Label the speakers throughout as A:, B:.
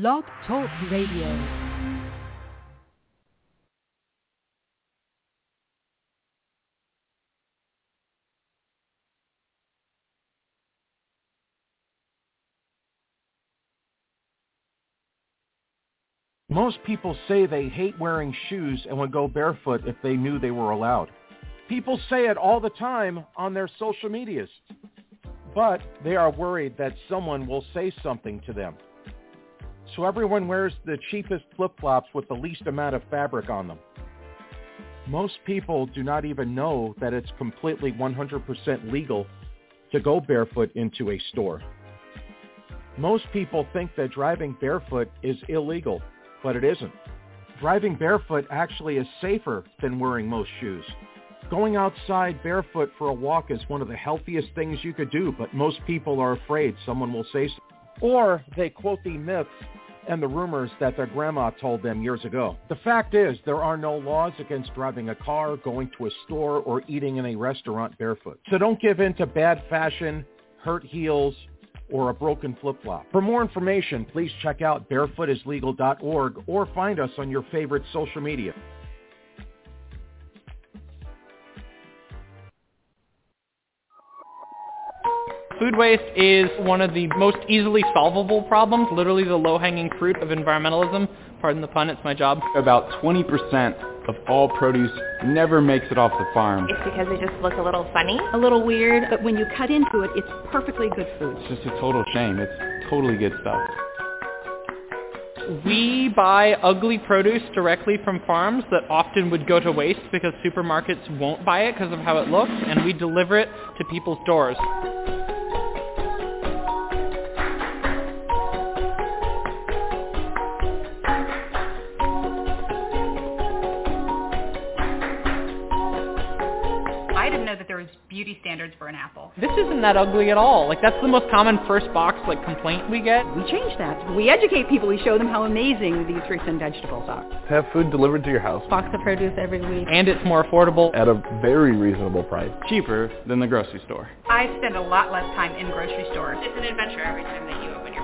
A: Blog Talk Radio.
B: Most people say they hate wearing shoes and would go barefoot if they knew they were allowed. People say it all the time on their social medias. But they are worried that someone will say something to them. So everyone wears the cheapest flip-flops with the least amount of fabric on them. Most people do not even know that it's completely 100% legal to go barefoot into a store. Most people think that driving barefoot is illegal, but it isn't. Driving barefoot actually is safer than wearing most shoes. Going outside barefoot for a walk is one of the healthiest things you could do, but most people are afraid someone will say so. Or they quote the myths and the rumors that their grandma told them years ago. The fact is, there are no laws against driving a car, going to a store, or eating in a restaurant barefoot. So don't give in to bad fashion, hurt heels, or a broken flip-flop. For more information, please check out barefootislegal.org or find us on your favorite social media.
C: Food waste is one of the most easily solvable problems, literally the low-hanging fruit of environmentalism. Pardon the pun, it's my job.
D: About 20% of all produce never makes it off the farm.
E: It's because they just look a little funny.
F: A little weird, but when you cut into it, it's perfectly good food.
D: It's just a total shame. It's totally good stuff.
C: We buy ugly produce directly from farms that often would go to waste because supermarkets won't buy it because of how it looks, and we deliver it to people's doors.
G: Beauty standards for an apple.
C: This isn't that ugly at all. Like that's the most common first box like complaint we get.
F: We change that. We educate people. We show them how amazing these fruits and vegetables are.
H: Have food delivered to your house
I: Box of produce every week.
C: And it's more affordable.
H: at a very reasonable price.
D: Cheaper than the grocery store.
G: I spend a lot less time in grocery stores.
E: It's an adventure every time that you open your box.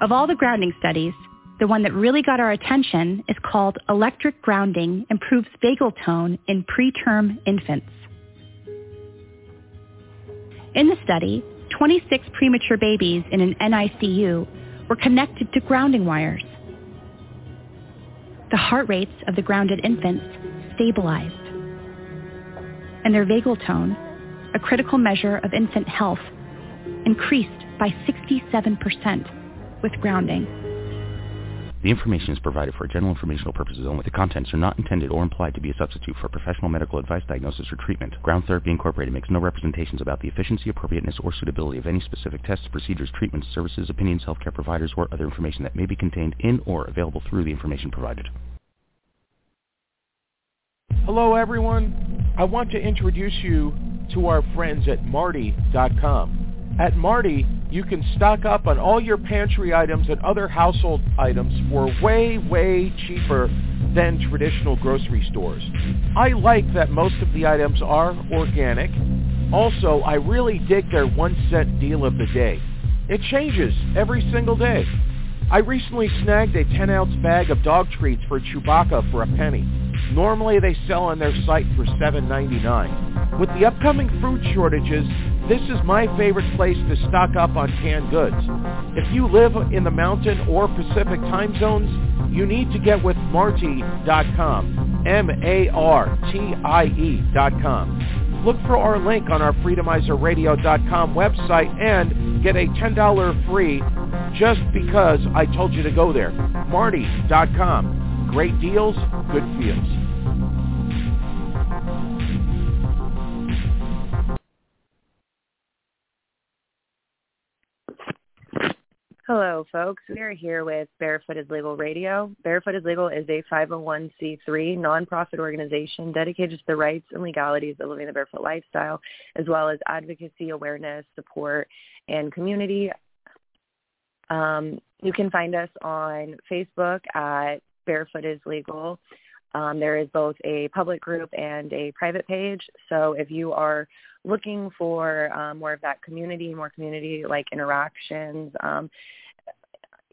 J: Of all the grounding studies, the one that really got our attention is called Electric Grounding Improves Vagal Tone in Preterm Infants. In the study, 26 premature babies in an NICU were connected to grounding wires. The heart rates of the grounded infants stabilized, and their vagal tone, a critical measure of infant health, increased by 67% with grounding.
K: The information is provided for general informational purposes only. The contents are not intended or implied to be a substitute for professional medical advice, diagnosis, or treatment. Ground Therapy Incorporated makes no representations about the efficiency, appropriateness, or suitability of any specific tests, procedures, treatments, services, opinions, healthcare providers, or other information that may be contained in or available through the information provided.
B: Hello, everyone. I want to introduce you to our friends at Martie.com. At Martie, you can stock up on all your pantry items and other household items for way, way cheaper than traditional grocery stores. I like that most of the items are organic. Also, I really dig their one cent deal of the day. It changes every single day. I recently snagged a 10-ounce bag of dog treats for Chewbacca for a penny. Normally they sell on their site for $7.99. With the upcoming food shortages, this is my favorite place to stock up on canned goods. If you live in the mountain or Pacific time zones, you need to get with Martie.com. M-A-R-T-I-E dot com. Look for our link on our FreedomizerRadio.com website and get a $10 free just because I told you to go there. Martie.com. Great deals, good feels.
A: Hello, folks. We are here with Barefoot is Legal Radio. Barefoot is Legal is a 501c3 nonprofit organization dedicated to the rights and legalities of living the barefoot lifestyle, as well as advocacy, awareness, support, and community. Um, you can find us on Facebook at Barefoot is Legal. Um, there is both a public group and a private page. So if you are looking for um, more of that community, more community-like interactions, um,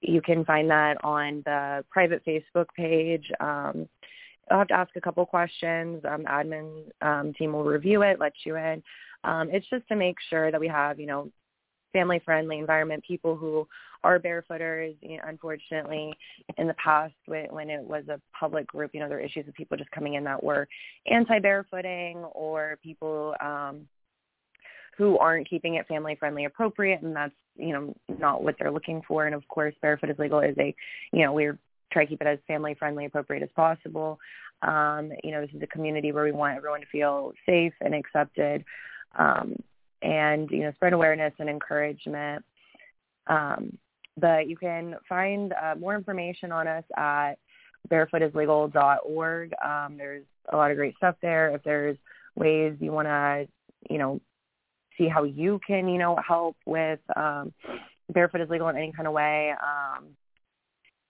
A: you can find that on the private Facebook page. Um, I'll have to ask a couple questions. Um, admin um, team will review it, let you in. Um, it's just to make sure that we have, you know, family-friendly environment, people who are barefooters. You know, unfortunately, in the past, when it was a public group, you know, there were issues with people just coming in that were anti-barefooting or people um, who aren't keeping it family friendly appropriate and that's you know not what they're looking for and of course barefoot is legal is a you know we're try to keep it as family friendly appropriate as possible um you know this is a community where we want everyone to feel safe and accepted um and you know spread awareness and encouragement um but you can find uh, more information on us at barefootislegal.org um there's a lot of great stuff there if there's ways you want to you know see how you can, you know, help with um, Barefoot is Legal in any kind of way. Um,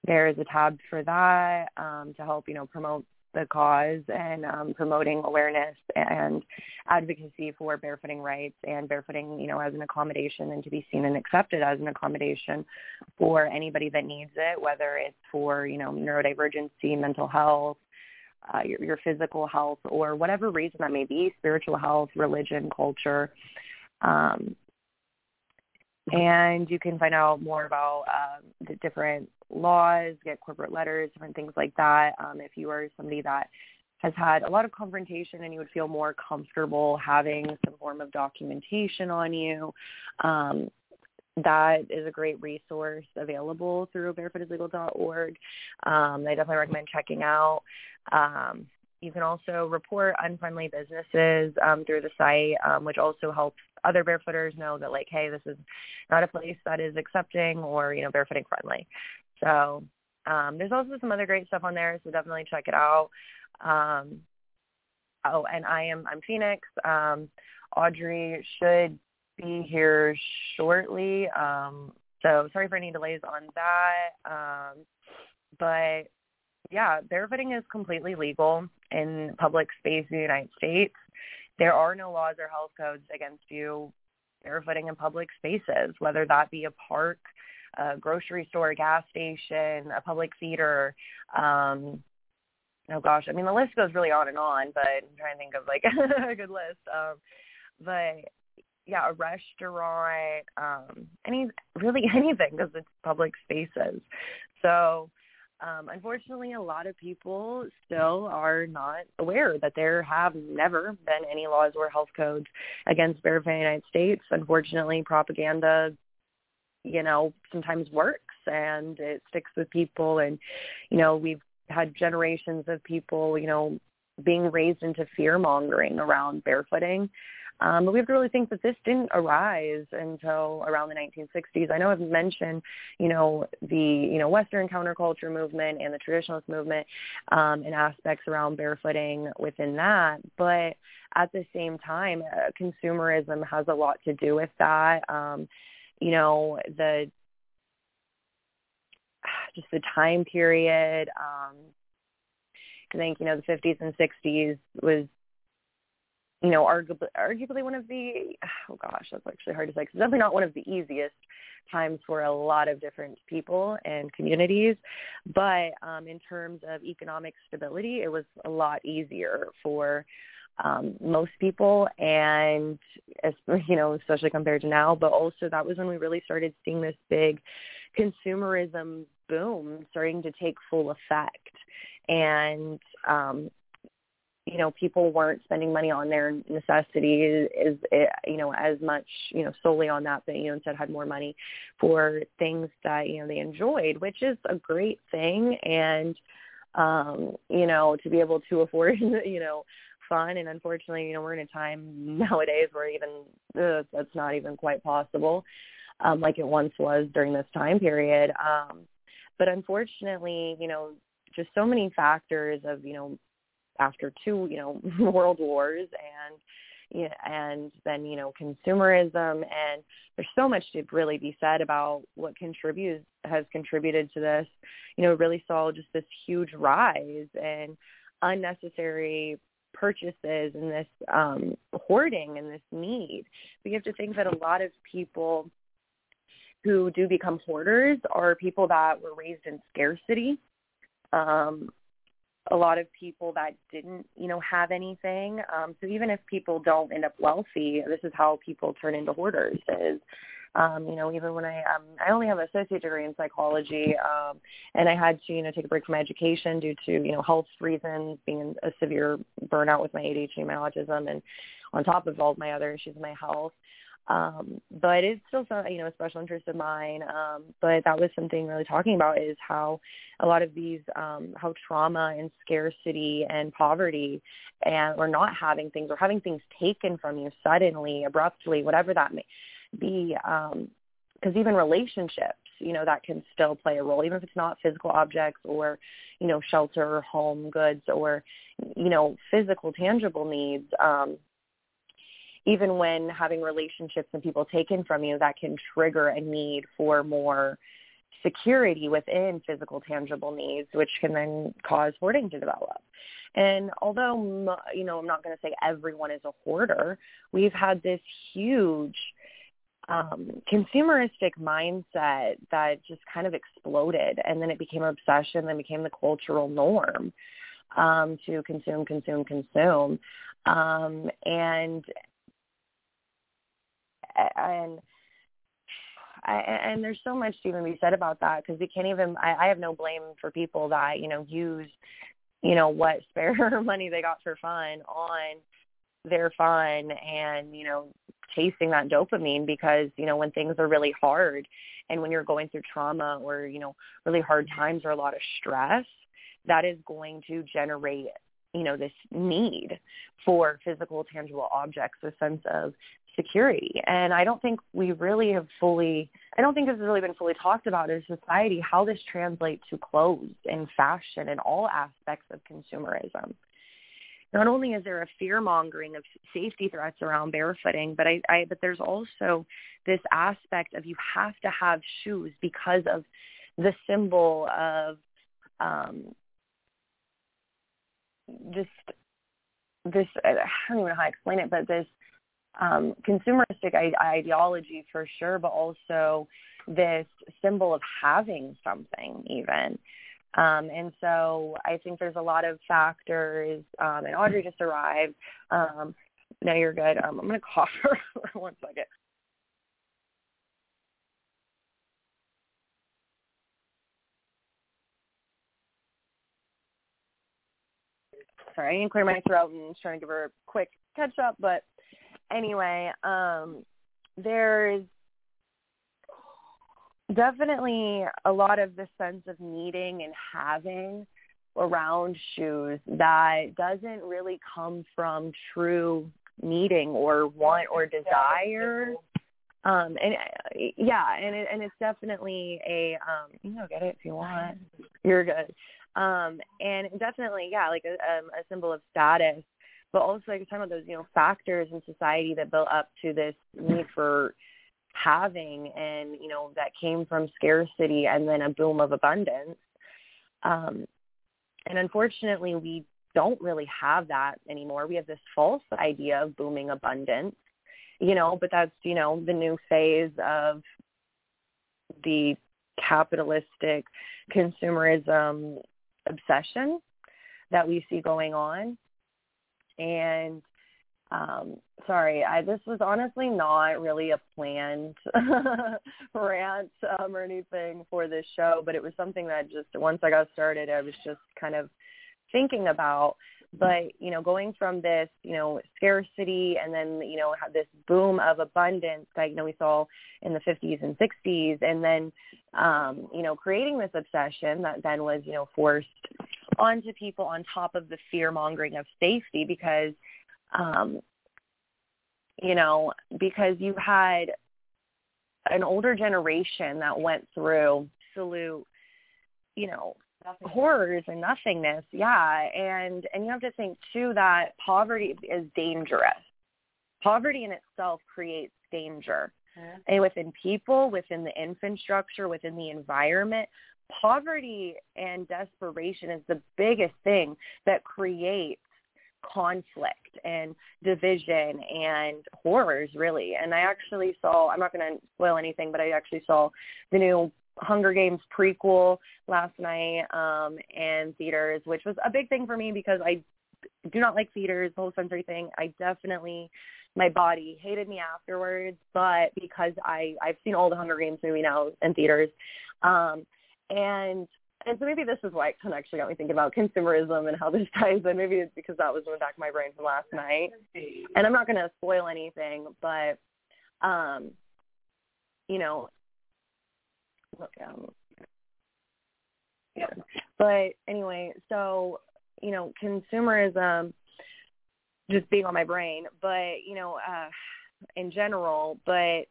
A: there is a tab for that um, to help, you know, promote the cause and um, promoting awareness and advocacy for barefooting rights and barefooting, you know, as an accommodation and to be seen and accepted as an accommodation for anybody that needs it, whether it's for, you know, neurodivergency, mental health, uh, your, your physical health, or whatever reason that may be, spiritual health, religion, culture. Um, and you can find out more about um, the different laws, get corporate letters, different things like that. Um, if you are somebody that has had a lot of confrontation and you would feel more comfortable having some form of documentation on you, um, that is a great resource available through barefootislegal.org. Um, I definitely recommend checking out. Um, you can also report unfriendly businesses um, through the site, um, which also helps other barefooters know that like, hey, this is not a place that is accepting or you know barefooting friendly. So um, there's also some other great stuff on there, so definitely check it out. Um, oh, and I am I'm Phoenix. Um, Audrey should be here shortly. Um, so sorry for any delays on that. Um, but yeah, barefooting is completely legal in public space in the United States. There are no laws or health codes against you barefooting in public spaces, whether that be a park, a grocery store, a gas station, a public theater. Um, oh gosh, I mean the list goes really on and on, but I'm trying to think of like a good list. Um, but yeah, a restaurant, um, any really anything because it's public spaces. So um, unfortunately, a lot of people still are not aware that there have never been any laws or health codes against barefoot in the United States. Unfortunately, propaganda, you know, sometimes works and it sticks with people. And, you know, we've had generations of people, you know, being raised into fear mongering around barefooting. Um, but we have to really think that this didn't arise until around the 1960s. I know I've mentioned, you know, the you know Western counterculture movement and the traditionalist movement um, and aspects around barefooting within that, but at the same time, uh, consumerism has a lot to do with that. Um, you know, the just the time period. Um, I think you know the 50s and 60s was you know, arguably, arguably one of the, oh gosh, that's actually hard to say. Cause it's definitely not one of the easiest times for a lot of different people and communities. But um, in terms of economic stability, it was a lot easier for um, most people and, as, you know, especially compared to now. But also that was when we really started seeing this big consumerism boom starting to take full effect. And um, you know people weren't spending money on their necessities is you know as much you know solely on that but you know instead had more money for things that you know they enjoyed which is a great thing and um you know to be able to afford you know fun and unfortunately you know we're in a time nowadays where even uh, that's not even quite possible um, like it once was during this time period. Um, but unfortunately, you know, just so many factors of, you know, after two, you know, world wars and and then you know consumerism and there's so much to really be said about what contributes has contributed to this you know really saw just this huge rise in unnecessary purchases and this um hoarding and this need We have to think that a lot of people who do become hoarders are people that were raised in scarcity um a lot of people that didn't, you know, have anything. Um, so even if people don't end up wealthy, this is how people turn into hoarders. Is um, you know, even when I um, I only have an associate degree in psychology, um, and I had to, you know, take a break from education due to, you know, health reasons, being a severe burnout with my ADHD, my autism, and on top of all my other issues in my health. Um, but it's still some, you know, a special interest of mine. Um, but that was something really talking about is how a lot of these, um, how trauma and scarcity and poverty and or not having things or having things taken from you suddenly, abruptly, whatever that may be. Um, because even relationships, you know, that can still play a role, even if it's not physical objects or, you know, shelter, home goods, or, you know, physical, tangible needs. Um, even when having relationships and people taken from you, that can trigger a need for more security within physical tangible needs, which can then cause hoarding to develop. And although, you know, I'm not going to say everyone is a hoarder, we've had this huge um, consumeristic mindset that just kind of exploded and then it became an obsession, then became the cultural norm um, to consume, consume, consume. Um, and and I, and there's so much to even be said about that because we can't even. I, I have no blame for people that you know use, you know, what spare money they got for fun on their fun and you know chasing that dopamine because you know when things are really hard and when you're going through trauma or you know really hard mm-hmm. times or a lot of stress that is going to generate you know this need for physical tangible objects a sense of security. And I don't think we really have fully, I don't think this has really been fully talked about in society, how this translates to clothes and fashion and all aspects of consumerism. Not only is there a fear mongering of safety threats around barefooting, but I, I but there's also this aspect of you have to have shoes because of the symbol of um, just this I don't even know how to explain it, but this um, consumeristic ideology for sure, but also this symbol of having something even. Um, and so I think there's a lot of factors, um, and Audrey just arrived. Um, no, you're good. Um, I'm going to cough for one second. Sorry, I didn't clear my throat and trying to give her a quick catch up, but anyway, um, there's definitely a lot of the sense of needing and having around shoes that doesn't really come from true needing or want or desire. Um, and yeah, and it, and it's definitely a um, you know get it if you want. You're good. Um, and definitely yeah, like a, um, a symbol of status but also like talking about those you know factors in society that built up to this need for having and you know that came from scarcity and then a boom of abundance. Um and unfortunately we don't really have that anymore. We have this false idea of booming abundance you know but that's you know the new phase of the capitalistic consumerism obsession that we see going on. And um sorry i this was honestly not really a planned rant um or anything for this show but it was something that just once i got started i was just kind of thinking about. But you know going from this you know scarcity and then you know this boom of abundance that you know we saw in the 50s and 60s and then um you know creating this obsession that then was you know forced onto people on top of the fear mongering of safety because um you know because you had an older generation that went through absolute, you know, horrors and nothingness. Yeah, and and you have to think too that poverty is dangerous. Poverty in itself creates danger.
L: Mm-hmm.
A: And within people, within the infrastructure, within the environment, poverty and desperation is the biggest thing that creates conflict and division and horrors really. And i actually saw i'm not going to spoil anything but i actually saw the new hunger games prequel last night um in theaters which was a big thing for me because i do not like theaters the whole sensory thing. I definitely my body hated me afterwards but because i i've seen all the hunger games movie now in theaters. Um and and so maybe this is why it kind of actually got me thinking about consumerism and how this ties in. Maybe it's because that was in the back of my brain from last night. And I'm not going to spoil anything, but, um, you know, um, yeah. But anyway, so, you know, consumerism just being on my brain, but, you know, uh, in general, but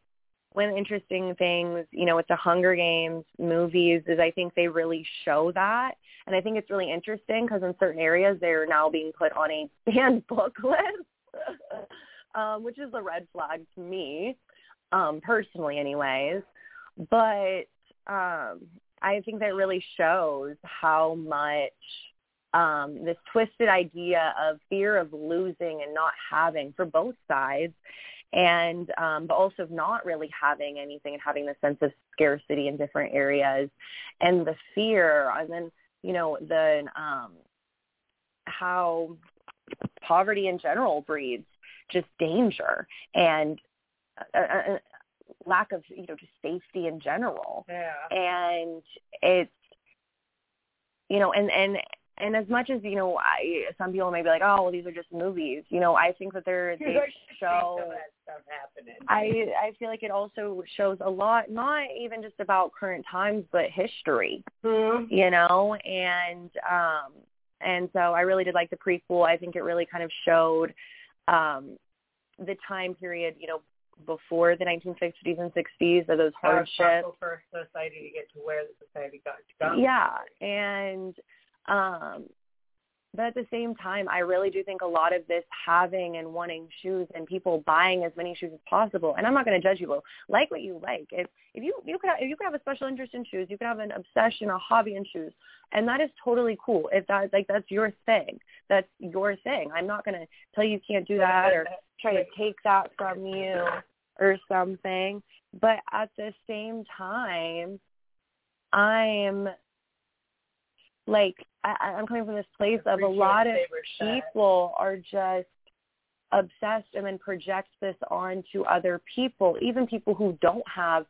A: one of the interesting things, you know, with the Hunger Games movies is I think they really show that. And I think it's really interesting because in certain areas they're now being put on a banned book list, um, which is a red flag to me, um, personally anyways. But um, I think that really shows how much um, this twisted idea of fear of losing and not having for both sides and um, but also not really having anything and having the sense of scarcity in different areas and the fear and then you know the um, how poverty in general breeds just danger and a, a lack of you know just safety in general
L: Yeah.
A: and it's you know and and and as much as you know i some people may be like oh well these are just movies you know i think that they're they show
L: that stuff happening.
A: I I feel like it also shows a lot, not even just about current times, but history.
L: Mhm.
A: You know, and um and so I really did like the prequel. I think it really kind of showed um the time period, you know, before the 1960s and 60s of those hardships.
L: for society to get to where the society got to go.
A: Yeah, and um but at the same time, I really do think a lot of this having and wanting shoes and people buying as many shoes as possible. And I'm not going to judge you. Like what you like. If if you you could have, if you could have a special interest in shoes, you could have an obsession, a hobby in shoes, and that is totally cool. If that's like that's your thing, that's your thing. I'm not going to tell you you can't do that or try to take that from you or something. But at the same time, I'm like I, I'm coming from this place of a lot of
L: they were sad.
A: people are just obsessed and then project this onto other people, even people who don't have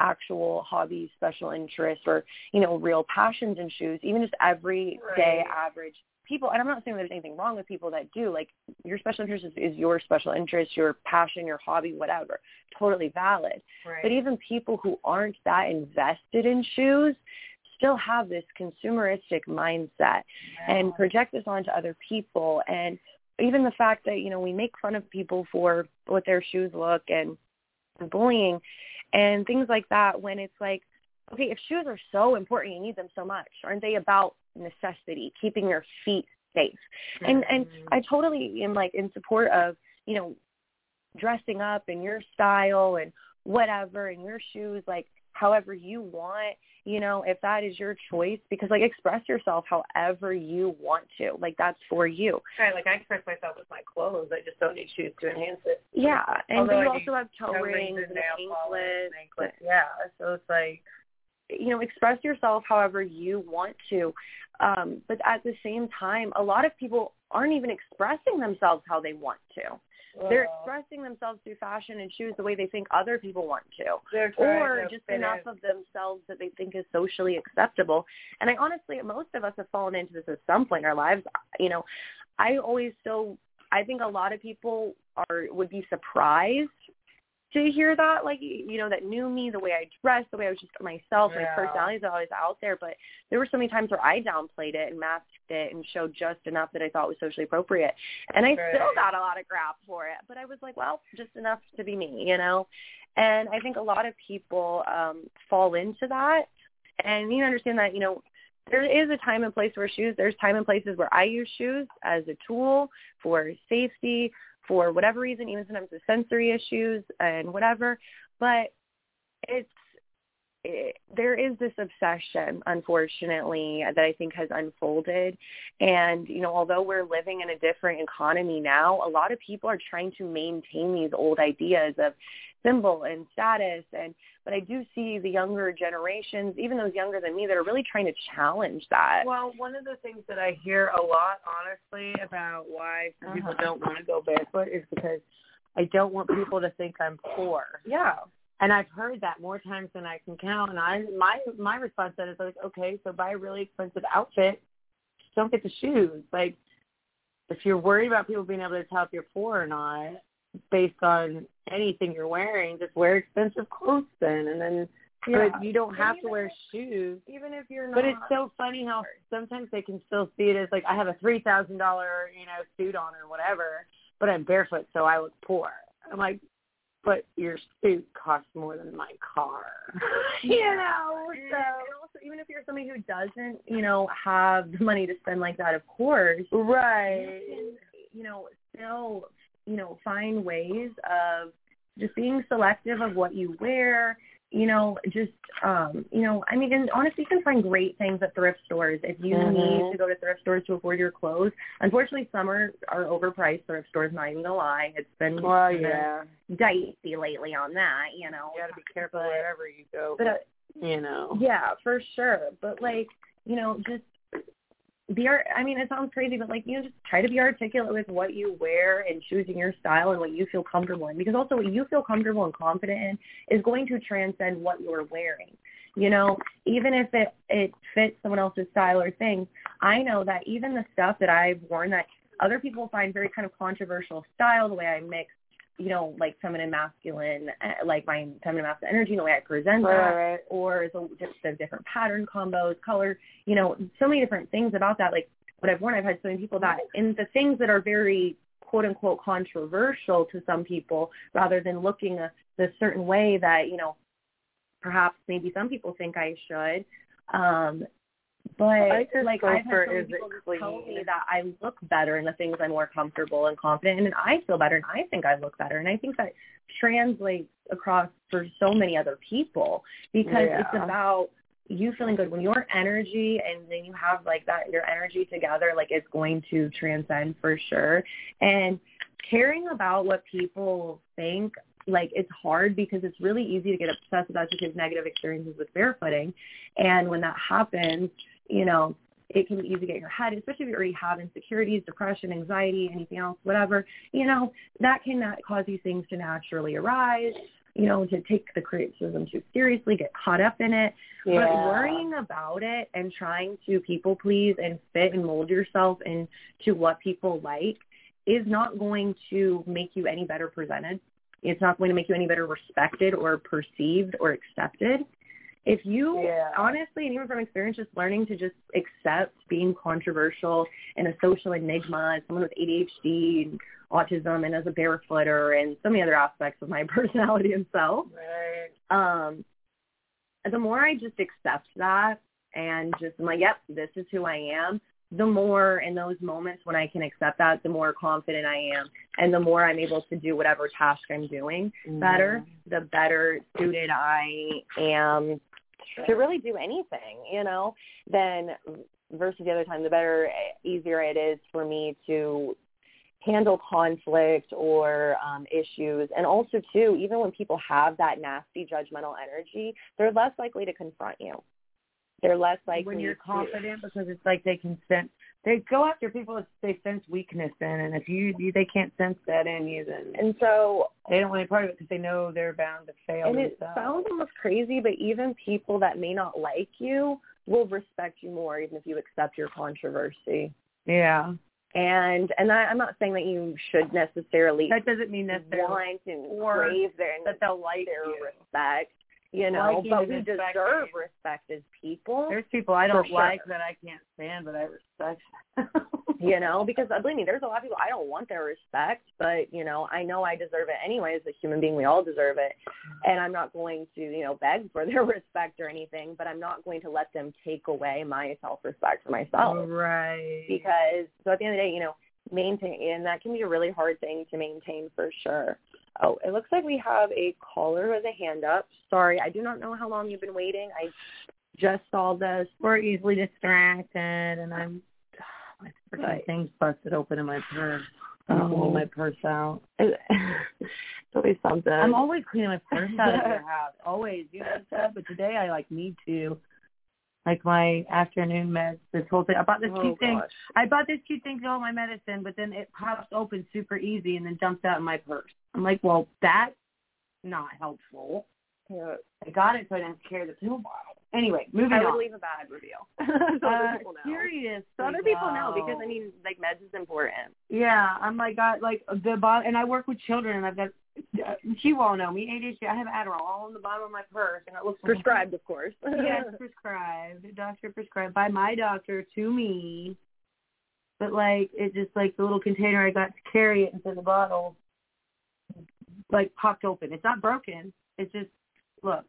A: actual hobbies, special interests, or you know real passions in shoes. Even just everyday
L: Right.
A: average people. And I'm not saying there's anything wrong with people that do. Like your special interest is, is your special interest, your passion, your hobby, whatever. Totally valid.
L: Right.
A: But even people who aren't that invested in shoes still have this consumeristic mindset and project this onto other people. And even the fact that you know we make fun of people for what their shoes look and bullying and things like that when it's like okay if shoes are so important you need them so much. Aren't they about necessity keeping your feet safe? And and mm-hmm. i totally am like in support of you know dressing up in your style and whatever and your shoes like however you want you know if that is your choice because like express yourself however you want to like that's for you
L: Right, like I express myself with my clothes. I just don't need shoes to enhance it.
A: yeah and
L: Although
A: you also have toe
L: toe
A: rings
L: rings
A: and
L: and
A: anklets
L: anklets. Yeah, so it's like
A: you know express yourself however you want to um but at the same time a lot of people aren't even expressing themselves how they want to they're expressing themselves through fashion and shoes the way they think other people want to or
L: to
A: just enough
L: in.
A: of themselves that they think is socially acceptable. And I honestly, most of us have fallen into this at some point in our lives. You know, I always so I think a lot of people are would be surprised to hear that, like you know, that knew me, the way I dressed, the way I was just myself,
L: Yeah.
A: my personality is always out there. But there were so many times where I downplayed it and masked it and showed just enough that I thought was socially appropriate. And I still got a lot of crap for it. But I was like, well, just enough to be me, you know? And I think a lot of people um, fall into that. And you understand that, you know, there is a time and place for shoes. There's time and places where I use shoes as a tool for safety, for whatever reason, even sometimes with sensory issues and whatever. But it's it, there is this obsession, unfortunately, that I think has unfolded. And, you know, although we're living in a different economy now, a lot of people are trying to maintain these old ideas of symbol and status. And, but I do see the younger generations, even those younger than me, that are really trying to challenge that.
L: Well, one of the things that I hear a lot, honestly, about why some people
A: Uh-huh.
L: don't want to go barefoot is because I don't want people to think I'm poor.
A: Yeah.
L: And I've heard that more times than I can count. And I my my response to that is like, okay, so buy a really expensive outfit. Just don't get the shoes. Like, if you're worried about people being able to tell if you're poor or not based on anything you're wearing, just wear expensive clothes then, and then.
A: Yeah.
L: But you don't have to wear shoes.
A: Even if you're not.
L: But it's so funny how sometimes they can still see it as like I have a three thousand dollar you know suit on or whatever, but I'm barefoot, so I look poor. I'm like, but your suit costs more than my car. you know, so
A: and also, even if you're somebody who doesn't, you know, have the money to spend like that, of course,
L: right.
A: you can, you know, still, you know, find ways of just being selective of what you wear. You know, just um, you know, I mean, and honestly, you can find great things at thrift stores if you
L: Mhm.
A: need to go to thrift stores to afford your clothes. Unfortunately, some are, are overpriced thrift stores. Not even gonna lie, it's been
L: Well, yeah.
A: dicey lately on that. You know,
L: You got to be careful
A: But-
L: wherever you go.
A: but uh,
L: you know,
A: yeah, for sure. But like, you know, just be art. I mean, it sounds crazy, but like, you know, just try to be articulate with what you wear and choosing your style and what you feel comfortable in. Because also, what you feel comfortable and confident in is going to transcend what you're wearing. You know, even if it it fits someone else's style or thing, I know that even the stuff that I've worn that other people find very kind of controversial style, the way I mix you know, like feminine, masculine, eh, like my feminine, masculine energy, the way I present
L: Right,
A: that,
L: right.
A: or the, just the different pattern combos, color, you know, so many different things about that. Like what I've worn, I've had so many people that, and the things that are very quote unquote controversial to some people, rather than looking a the certain way that you know, perhaps maybe some people think I should. Um, but
L: I
A: like I've had so many
L: is
A: people tell me that I look better in the things I'm more comfortable and confident in, and I feel better, and I think I look better, and I think that translates across for so many other people because it's about you feeling good. When your energy and then you have like that your energy together like it's going to transcend for sure. And caring about what people think like it's hard because it's really easy to get obsessed about just negative experiences with barefooting. And when that happens you know it can be easy to get in your head, especially if you already have insecurities, depression, anxiety, anything else, whatever, you know, that can cause these things to naturally arise, you know, to take the criticism too seriously, get caught up in it. But
L: Yeah.
A: worrying about it and trying to people please and fit and mold yourself into what people like is not going to make you any better presented. It's not going to make you any better respected or perceived or accepted. If you
L: Yeah.
A: honestly, and even from experience, just learning to just accept being controversial and a social enigma as someone with ADHD and autism and as a barefooter and so many other aspects of my personality and self,
L: Right.
A: um, the more I just accept that and just I'm like, yep, this is who I am, the more in those moments when I can accept that, the more confident I am and the more I'm able to do whatever task I'm doing better, the better suited I am to really do anything, you know, then versus the other time, the better, easier it is for me to handle conflict or um, issues. And also, too, even when people have that nasty judgmental energy, they're less likely to confront you. They're less likely
L: when you're
A: to-
L: confident because it's like they can sense they go after people that they sense weakness in and if you, you they can't sense that in you then
A: And so
L: they don't want any part of it because they know they're bound to fail
A: and it sounds almost crazy, but even people that may not like you will respect you more even if you accept your controversy.
L: yeah
A: And and I, I'm not saying that you should necessarily
L: that doesn't mean necessarily
A: want and
L: or
A: crave their
L: that they'll like
A: their
L: you.
A: respect, you know,
L: Liking
A: but we deserve respect as people.
L: There's people I don't
A: For
L: like
A: sure.
L: that I can't stand, but I respect.
A: you know, because uh, believe me, there's a lot of people I don't want their respect, but you know, I know I deserve it anyway. As a human being, we all deserve it. and I'm not going to, you know, beg for their respect or anything, but I'm not going to let them take away my self-respect for myself.
L: Right.
A: Because so at the end of the day, you know, maintain, and that can be a really hard thing to maintain for sure. Oh, it looks like we have a caller with a hand up. Sorry, I do not know how long you've been waiting. I just saw this.
L: We're easily distracted, and I'm my freaking
A: Right.
L: thing's busted open in my purse.
A: Oh.
L: I'm pulling my purse out.
A: It's always something.
L: I'm always cleaning my purse out of your house. Always. You know but today I like need to. Like my afternoon meds, this whole thing. I bought this
A: Oh,
L: cute thing. I bought this cute thing to hold my medicine, but then it pops open super easy and then jumps out in my purse. I'm like, well, that's not helpful.
A: Yeah.
L: I got it so I didn't have to carry the pill bottle. Anyway, moving
A: I
L: on.
A: would leave a bad review. so
L: uh,
A: other people know.
L: serious.
A: So other people know because I mean, like meds is important.
L: Yeah, I'm like got like the bottle, and I work with children, and I've got. Uh, you all know me, ADHD. I have Adderall all on the bottom of my purse, and it looks
A: Prescribed, of course.
L: yes, prescribed. Doctor prescribed by my doctor to me. But like it just like the little container I got to carry it into the bottle, like popped open. It's not broken. It's just look.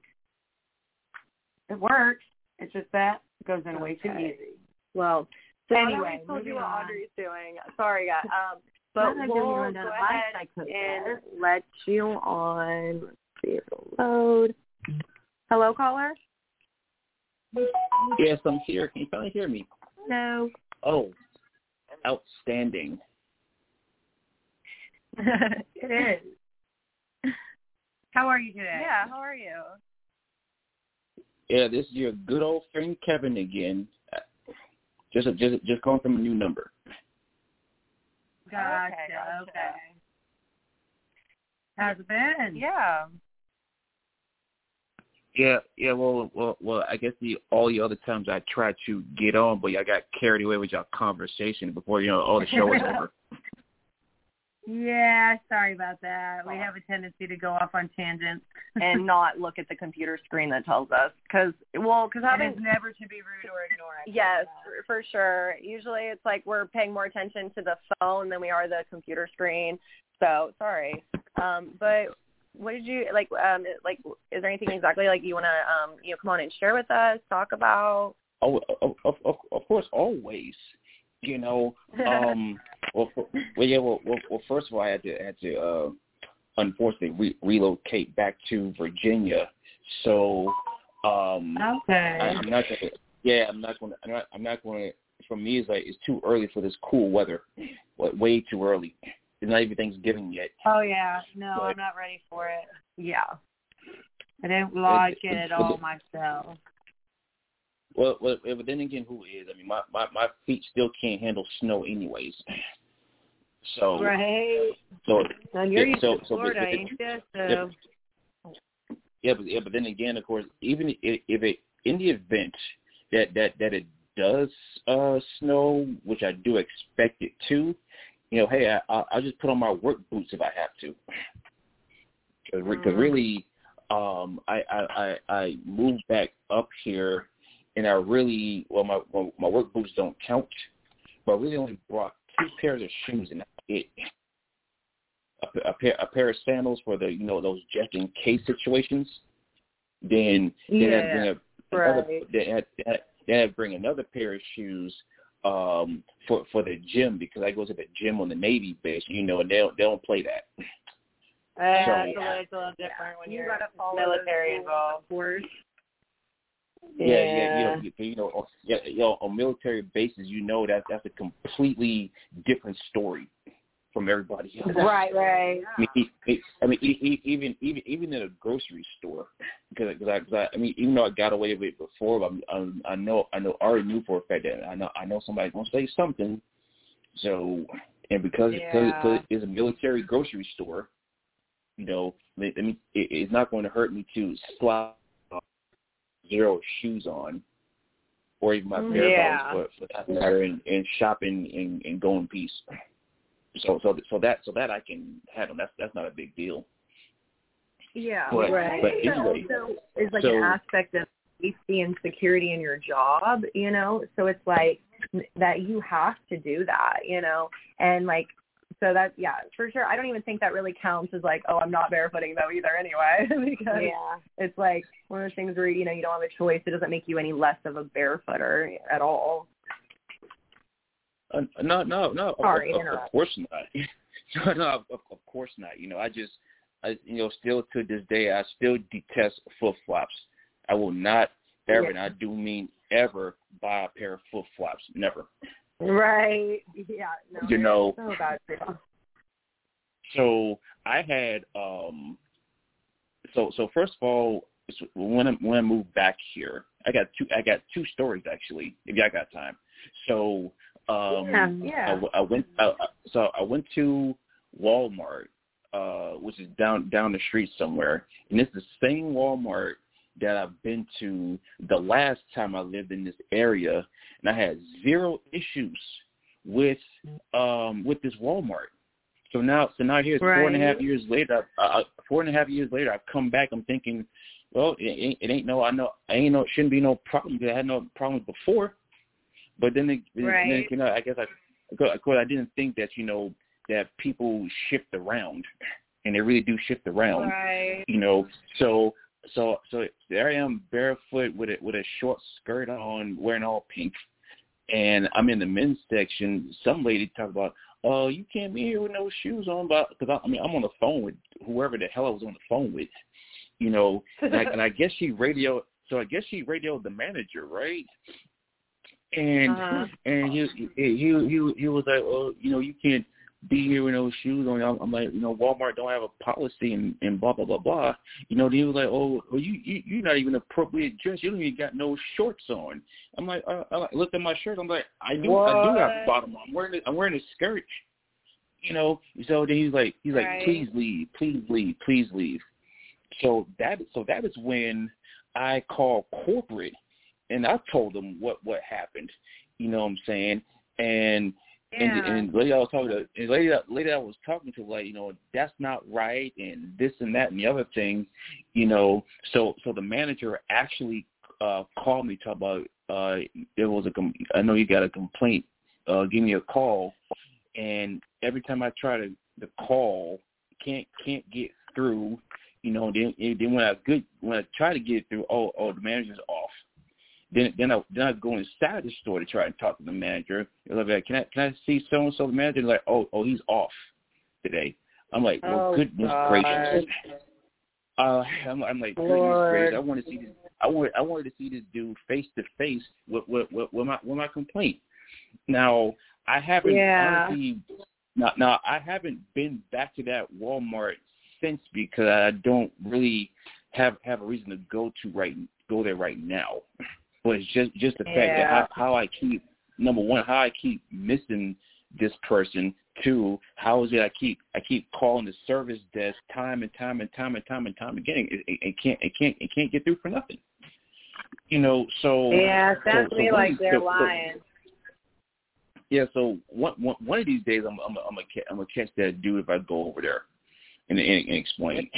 L: It works. It's just that it goes in way too
A: Okay.
L: easy.
A: Well, so
L: Anyway,
A: anyway, told you what
L: on.
A: Audrey's doing. Sorry, guys. Um, but
L: that I'm giving
A: we'll
L: rundown
A: go ahead and let you on. Let's see if it'll load. Hello, caller.
M: Yes, I'm here. Can you finally hear me?
A: No.
M: Oh, outstanding.
L: it is. How are you today?
A: Yeah. How are you?
M: Yeah, this is your good old friend Kevin again. Uh, Just just just calling from a new number.
L: Gotcha.
A: Okay, gotcha.
L: Okay. How's it been?
A: Yeah.
M: Yeah, yeah. Well, well, well. I guess the all the other times I tried to get on, but I got carried away with your conversation before you know all the show was over.
L: Yeah, sorry about that. We have a tendency to go off on tangents.
A: and not look at the computer screen that tells us because well because
L: And
A: having
L: it's never to be rude or ignore. I
A: yes for, for sure usually it's like we're paying more attention to the phone than we are the computer screen so sorry um but what did you like um like is there anything exactly like you want to um you know come on and share with us talk about
M: Oh, of, of, of, of course, always. You know, um, well, for, well, yeah, well, well, well, first of all, I had to, had to, uh, unfortunately, re- relocate back to Virginia. So, um,
L: Okay.
M: I, I'm not gonna. Yeah, I'm not gonna. I'm not. I'm not gonna. For me, it's like it's too early for this cool weather. Wa- Way too early. It's not even Thanksgiving yet.
L: Oh yeah, no,
M: But-
L: I'm not ready for it.
A: yeah
L: I didn't like
M: But-
L: it at all myself.
M: Well, well, but then again, who is? I mean, my my my feet still can't handle snow, anyways. So,
L: Right.
M: so
L: you're
M: yeah,
L: used
M: so
L: to
M: so
L: Florida, ain't So
M: Yeah, but yeah, but then again, of course, even if, if it in the event that that that it does uh snow, which I do expect it to, you know, hey, I, I'll I'll just put on my work boots if I have to. Because
L: Mm.
M: really, um, I, I I I moved back up here, and I really well my well, my work boots don't count, but I really only brought two pairs of shoes, and that's it. A, a pair a pair of sandals for the you know those just in case situations. Then then I-
L: Yeah,
M: then I- another,
L: right.
M: then then I- then I bring another pair of shoes um for for the gym because I go to the gym on the Navy base, you know, and they don't they don't play that.
L: uh,
M: So-
L: it's, a little, it's a little different when
A: You
L: you're
A: gotta
L: military involved.
A: of course
M: Yeah, yeah, you know, you, you know, on- yeah, you know, on military bases, you know that that's a completely different story from everybody else.
L: Right, right.
M: I mean, I mean, even even even in a grocery store, because because I, 'cause I, I mean, even though I got away with it before, but I'm, I'm, I know I know I already knew for a fact that I know I know somebody's gonna say something. So, and because because
L: Yeah.
M: because it's a military grocery store, you know, I mean, it, it's not going to hurt me to slap Xero Shoes on, or even my mm-hmm. bare
L: Yeah.
M: bones for, for that matter, and, and shopping and, and go in peace. So so so that so that I can handle. That's that's not a big deal.
A: yeah
M: But-
A: right
M: but
A: But
M: anyway,
A: also is like
M: so-
A: an aspect of safety and security in your job you know so it's like that you have to do that you know and like So that yeah, for sure. I don't even think that really counts as like, oh, I'm not barefooting though either anyway, because
L: Yeah.
A: it's like one of those things where you know you don't have a choice. It doesn't make you any less of a barefooter at all.
M: Uh, no, no, no. of-
A: Sorry,
M: of, of,
A: interrupt.
M: course not. no, no, of, of course not. You know, I just, I, you know, still to this day, I still detest flip flops. I will not ever,
A: Yeah.
M: and I do mean ever, buy a pair of flip flops. Never.
A: Right. Yeah. No,
M: You know-
A: so you.
M: So I had, um, so so first of all, when I, when I moved back here, I got two I got two stories actually. If y'all got time. So um,
A: Yeah, yeah.
M: I went I, I- so I went to Walmart, uh, which is down down the street somewhere, and it's the same Walmart that I've been to the last time I lived in this area, and I had zero issues with um with this Walmart. So now, so now here's four and a half years later. Uh, four and a half years later, I've come back. I'm thinking, well, it ain't, it ain't no, I know, I ain't no, shouldn't be no problem I had no problems before. But then, it, then- then,
A: Right.
M: you know, I guess I, because I didn't think that you know that people shift around, and they really do shift around.
A: Right.
M: You know, so so so there I am barefoot with a with a short skirt on, wearing all pink, and I'm in the men's section. Some lady talk about, oh, you can't be here with no shoes on, but because I, I mean I'm on the phone with whoever the hell I was on the phone with, you know, and I, and I guess she radioed. So I guess she radioed the manager, right? And
A: Uh-huh.
M: and he he he he was like, oh, you know, you can't be here with no shoes on. I'm, I'm like, you know, Walmart don't have a policy and and blah blah blah blah. You know, then he was like, oh, well, you you you're not even appropriate dressed. You don't even got no shorts on. I'm like, uh, I looked at my shirt. I'm like, I do I do have a bottom on. I'm wearing a, I'm wearing a skirt. You know, so then he's like, he's like,
A: Right.
M: please leave, please leave, please leave. So that so that is when I called corporate and I told them what what happened. You know what I'm saying? And
A: Yeah.
M: and the lady I was talking to, and the lady lady I was talking to, like you know, that's not right, and this and that and the other thing, you know. So so the manager actually uh called me to talk about uh there was a com- I know you got a complaint. Uh, give me a call, and every time I try to the call, can't can't get through. You know, then then when I good when I try to get through, oh oh the manager's off. Then then I then I go inside the store to try and talk to the manager. They're like, can I can I see so and so? The manager like, oh oh he's off today. I'm like, well
A: Oh,
M: goodness
A: God.
M: gracious. Uh, I'm, I'm like, goodness gracious. I want to see this. I wanted I wanted to see this dude face to face with with with with my with my complaint. Now I haven't
A: Yeah.
M: honestly now now I haven't been back to that Walmart since because I don't really have have a reason to go to right go there right now. But it's just just the fact that how, how I keep number one how I keep missing this person. Two, how is it I keep I keep calling the service desk time and time and time and time and time again. It, it, it can't it can't it can't get through for nothing. You know, so
L: Yeah, sounds
M: so,
L: to me
M: so
L: like they're
M: so-
L: lying.
M: yeah, so one one one of these days I'm I'm I'm gonna I'm gonna catch that dude if I go over there and and, and explain.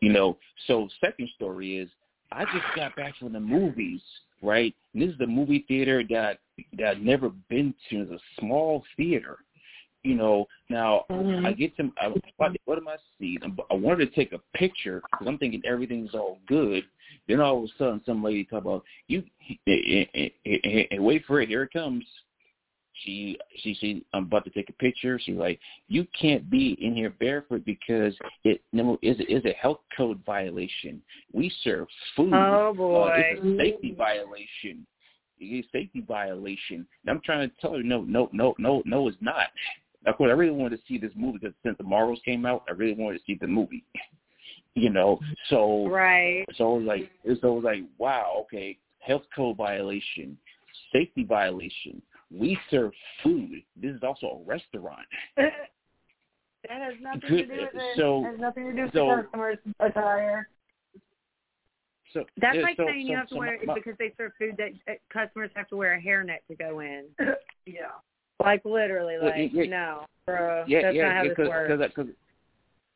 M: You know, so second story is I just got back from the movies, right? And this is the movie theater that that I've never been to. It's a small theater. You know, now
A: Mhm.
M: I get to I, what what am I seeing? I wanted to take a picture because I'm thinking everything's all good. Then all of a sudden, some lady talk about you. Wait for it. Here it comes she she she I'm about to take a picture. She's like, you can't be in here barefoot because it no is is a health code violation. We serve food.
A: Oh,
M: Uh,
A: boy.
M: it's a safety violation. It's a safety violation. And I'm trying to tell her, no, no, no, no, no, it's not. Of course, I really wanted to see this movie because since the Marvels came out, I really wanted to see the movie. You know, so
A: Right.
M: so it was like so it was like wow, okay, health code violation, safety violation. We serve food. This is also a restaurant.
L: That has nothing to do with it.
M: So-
L: it has nothing to do with
M: so-
L: the customer's attire.
M: So
A: That's
M: yeah,
A: like
M: so,
A: saying
M: so,
A: you have to wear
M: my-
A: because they serve food that uh, customers have to wear a hairnet to go in.
L: yeah.
A: Like literally,
M: Well,
A: like
M: yeah,
A: no, bro,
M: yeah,
A: that's
M: yeah,
A: not how
M: yeah,
A: this
M: cause,
A: works.
M: cause, cause,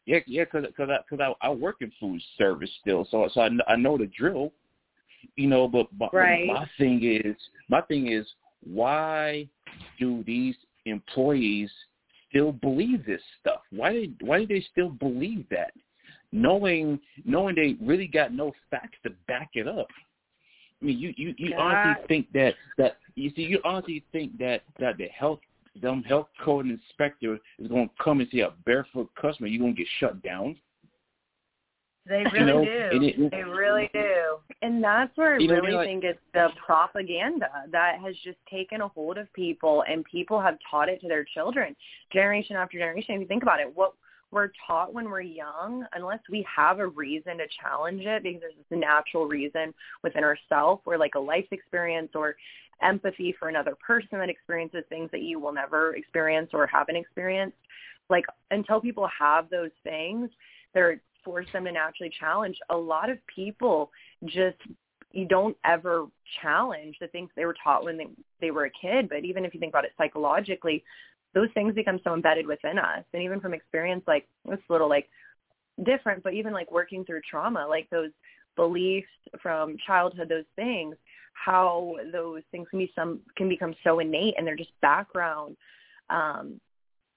M: yeah, yeah, cause, cause I, cause I, I work in food service still, so, so I, I know the drill, you know. But, but
A: Right.
M: my thing is, my thing is, why do these employees still believe this stuff? Why did why do they still believe that? Knowing knowing they really got no facts to back it up. I mean, you you, you honestly think that that you see you honestly think that that the health them health code inspector is going to come and see a barefoot customer, you're going to get shut down.
L: They really
M: You know,
L: do.
M: and it-
L: they really do.
A: And that's where I
M: You know
A: really?
M: Like-
A: think it's the propaganda that has just taken a hold of people and people have taught it to their children generation after generation. If you think about it, what we're taught when we're young, unless we have a reason to challenge it because there's this natural reason within ourselves or like a life experience or empathy for another person that experiences things that you will never experience or haven't experienced. Like until people have those things, they're force them to naturally challenge. A lot of people just you don't ever challenge the things they were taught when they they were a kid. But even if you think about it psychologically, those things become so embedded within us. And even from experience, like it's a little like different, but even like working through trauma, like those beliefs from childhood, those things, how those things can be some can become so innate and they're just background. Um,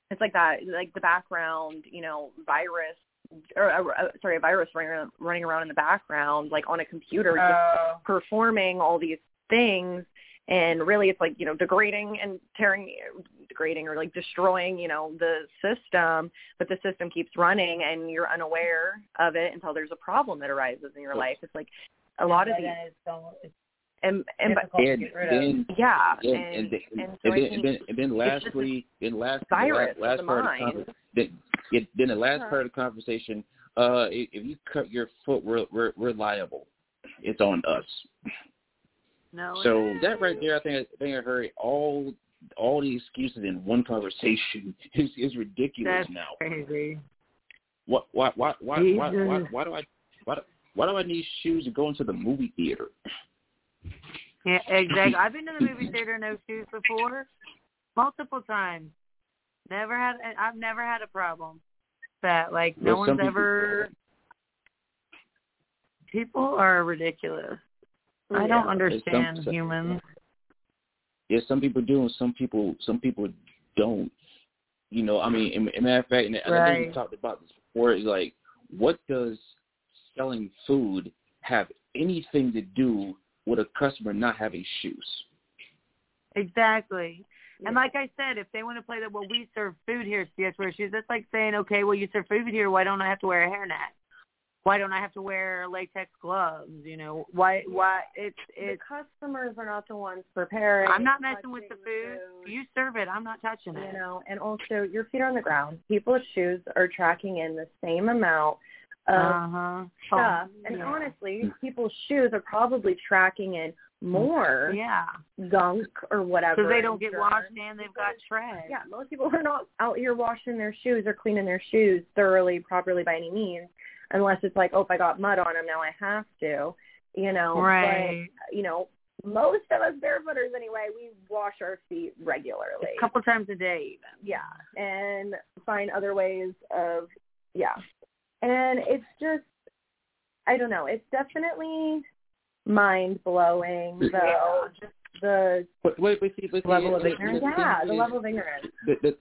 A: it's like that, like the background, you know, virus or uh, uh, sorry, a virus running around, running around in the background, like on a computer,
L: Oh.
A: just performing all these things. And really, it's like you know, degrading and tearing, degrading or like destroying, you know, the system. But the system keeps running, and you're unaware of it until there's a problem that arises in your life. It's like a lot of these,
L: then it's so it's
A: and and
L: to
M: And
L: get rid of.
M: then
A: yeah,
M: and,
A: and
M: and, then,
A: and
M: and, then, and then and then lastly, then last last, last
A: the
M: part of the then, yeah, then the last
A: Uh-huh.
M: part of the conversation, uh, if, you cut your foot, we're, we're we're liable. It's on us.
L: No.
M: So that right there, I think I think I heard all all the excuses in one conversation is is ridiculous
L: That's
M: now.
L: crazy.
M: What why why why why why,
L: Jesus.
M: why do I why do, why do I need shoes to go into the movie theater?
L: Yeah, exactly. I've been to the movie theater in no shoes before, multiple times. Never had. I've never had a problem. That like no
M: some
L: one's ever. People are ridiculous. I don't understand
M: Some-
L: humans.
M: Yeah, some people do, and some people some people don't. You know, I mean, in, in matter of fact, and I think we talked about this before. Is like, what does selling food have anything to do with a customer not having shoes?
L: Exactly. And like I said, if they want to play that, well, we serve food here, so you have to wear shoes. That's like saying, okay, well, you serve food here. Why don't I have to wear a hairnet? Why don't I have to wear latex gloves? You know, why? Why? It's
A: the
L: it's.
A: customers are not the ones preparing.
L: I'm not messing with the
A: touching
L: food. You serve it. I'm not touching
A: you
L: it.
A: You know, and also your feet are on the ground. People's shoes are tracking in the same amount of
L: Uh huh.
A: stuff. and honestly, people's shoes are probably tracking in more
L: Yeah.
A: gunk or whatever.
L: Because they don't get washed and they've got tread.
A: Yeah, most people are not out here washing their shoes or cleaning their shoes thoroughly, properly by any means, unless it's like, oh, if I got mud on them, now I have to, you know.
L: Right.
A: But, you know, most of us barefooters anyway, we wash our feet regularly.
L: A couple times a day, even.
A: Yeah, and find other ways of, yeah. And it's just, I don't know, it's definitely mind blowing though. Just the
M: But wait, wait, see, but see,
A: level of ignorance. Yeah, the level of ignorance.
M: the the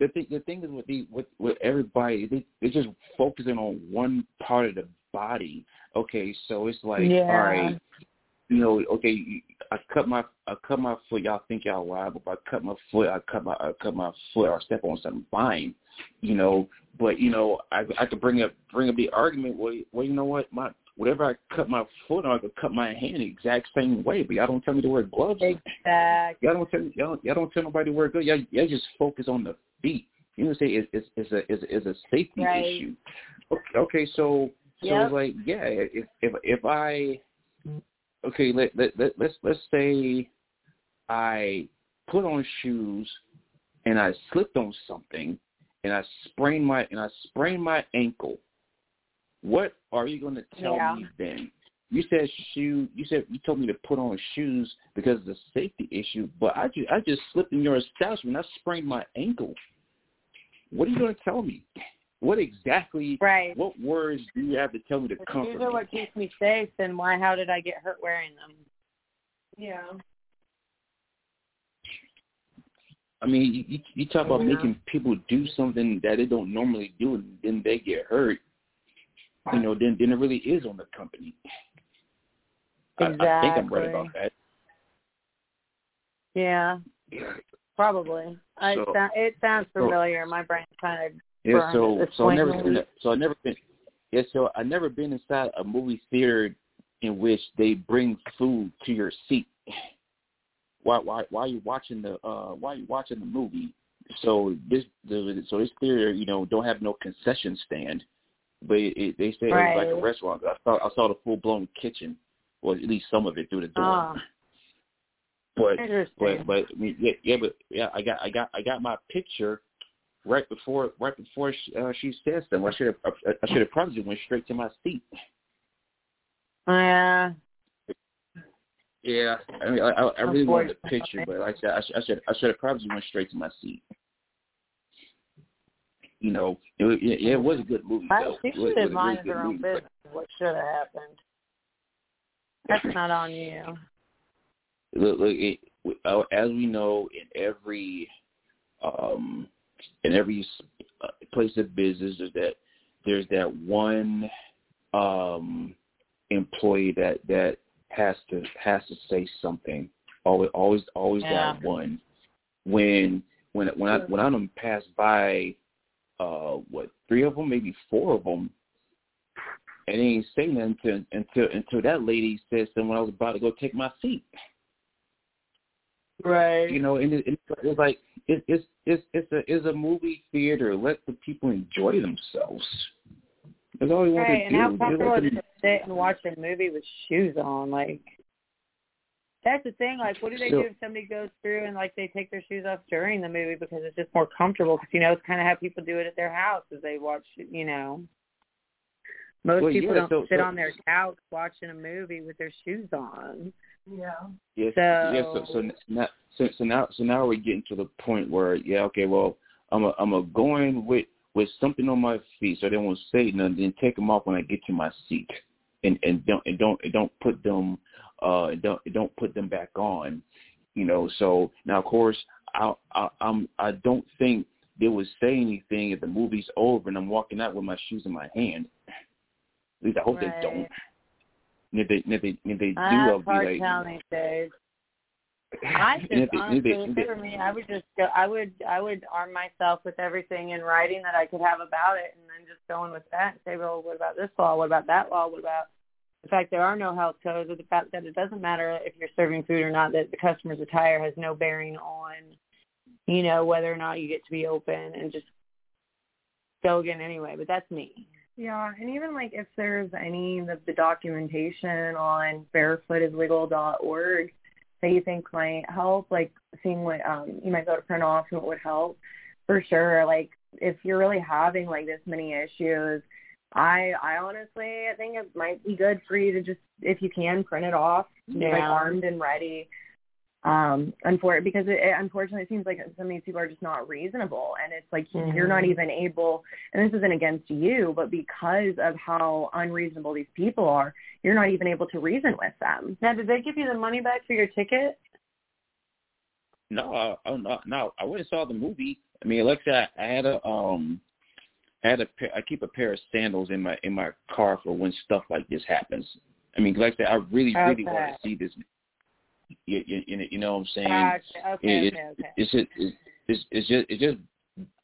M: the thing the thing is with the with with everybody they they're just focusing on one part of the body. Okay, so it's like
L: Yeah.
M: all right, you know, okay, I cut my I cut my foot. Y'all think y'all wild, but if I cut my foot, I cut my I cut my foot or step on something fine, you know. But you know, I I could bring up bring up the argument. Well, well, you know what, my whatever I cut my foot on, I could cut my hand the exact same way. But y'all don't tell me to wear gloves.
L: Exactly.
M: Y'all don't tell y'all, y'all don't tell nobody to wear gloves. Y'all, y'all just focus on the feet. You know what I'm saying? It's it's, it's a it's, a- safety
L: Right.
M: issue. Okay, okay, so so
L: Yep.
M: it's like yeah, if if if I okay let let, let let's let's say I put on shoes and I slipped on something and I sprained my and I sprained my ankle. What are you going to tell
A: Yeah.
M: me then? You said shoe. You said you told me to put on shoes because of the safety issue, but I just I just slipped in your establishment. I sprained my ankle. What are you going to tell me? What exactly?
L: Right.
M: What words do you have to tell me to
L: If
M: comfort
L: these
M: me?
L: are what keeps me safe, then why? How did I get hurt wearing them?
A: Yeah.
M: I mean, you, you, you talk about making people do something that they don't normally do, and then they get hurt. You know, then then it really is on the company.
L: Exactly.
M: I, I think I'm right about that.
L: Yeah. Probably. I
M: So-
L: sou- it sounds
M: so-
L: familiar. My brain kind of
M: Yeah, so so I never so I never been yeah so I never been inside a movie theater in which they bring food to your seat. Why why why are you watching the uh why are you watching the movie? So this the so this theater you know don't have no concession stand, but it, it, they say it was like a
L: Right.
M: restaurant. I saw I saw the full blown kitchen, or at least some of it through the door.
L: Ah,
M: But but but I mean, yeah yeah but yeah I got I got I got my picture right before right before she, uh, she said something. I should have I, I should have probably just went straight to my seat.
L: yeah.
M: Yeah, I mean I I, I really wanted the picture, but like I said I should I should I should have probably went straight to my seat. You know, it, yeah, it was a good movie.
L: I,
M: though.
L: she
M: It was-
L: should
M: it
L: have
M: a
L: minded own business. What should have happened? That's not on you.
M: look, look it, uh, as we know, in every um, in every uh, place of business, there's that there's that one um, employee that that has to has to say something. Always, always, always
L: Yeah.
M: that one. When when when I when I done passed by, uh, what three of them, maybe four of them, and they ain't say nothing until until until that lady said something I was about to go take my seat.
L: Right.
M: You know, and it, it, it's like it, it's it's it's a it's a movie theater. Let the people enjoy themselves. That's all we want
L: Right,
M: to
L: and
M: do.
L: how
M: Just
L: comfortable
M: let
L: is it to sit and watch a movie with shoes on? Like, that's the thing. Like, what do they
M: So-
L: do if somebody goes through and like they take their shoes off during the movie because it's just more comfortable? Because you know it's kind of how people do it at their house as they watch. You know, most
M: Well,
L: people
M: yeah,
L: don't
M: so-
L: sit
M: so-
L: on their couch watching a movie with their shoes on. Yeah.
M: Yes,
L: So-
M: yes. So, so now, so, so now, so now we're getting to the point where, yeah, okay, well, I'm a, I'm a going with with something on my feet, so they won't say nothing. Then take them off when I get to my seat, and and don't and don't and don't put them, uh, don't don't put them back on, you know. So now, of course, I, I I'm I don't think they would say anything if the movie's over and I'm walking out with my shoes in my hand. At least I hope
L: Right.
M: they don't. If they if they if they do, I'll be
L: hard
M: like.
L: these days. I just honestly,
M: if they-
L: if
M: and
L: it were me, I would just go. I would, I would arm myself with everything in writing that I could have about it, and then just go in with that and say, well, what about this law? What about that law? What about the fact there are no health codes, or the fact that it doesn't matter if you're serving food or not, that the customer's attire has no bearing on, you know, whether or not you get to be open, and just go again anyway. But that's me.
A: Yeah, and even like if there's any of the documentation on barefootislegal.org that you think might help, like seeing what um you might be able to print off and what would help, for sure. Like if you're really having like this many issues, I I honestly I think it might be good for you to just if you can print it off, like
L: Yeah.
A: armed and ready. Um, unfor- because it, it unfortunately it seems like some of these people are just not reasonable, and it's like you're not
L: Mhm.
A: even able. And this isn't against you, but because of how unreasonable these people are, you're not even able to reason with them.
L: Now, did they give you the money back for your ticket?
M: No, I, I, no, no, I went and saw the movie. I mean, like I I had a um, I had a pair, I keep a pair of sandals in my in my car for when stuff like this happens. I mean, like I said, I really really want to see this. You, you, you know- you know what I'm saying?
L: Gotcha. Okay,
M: it,
L: okay, okay.
M: It's just it's, it's just it just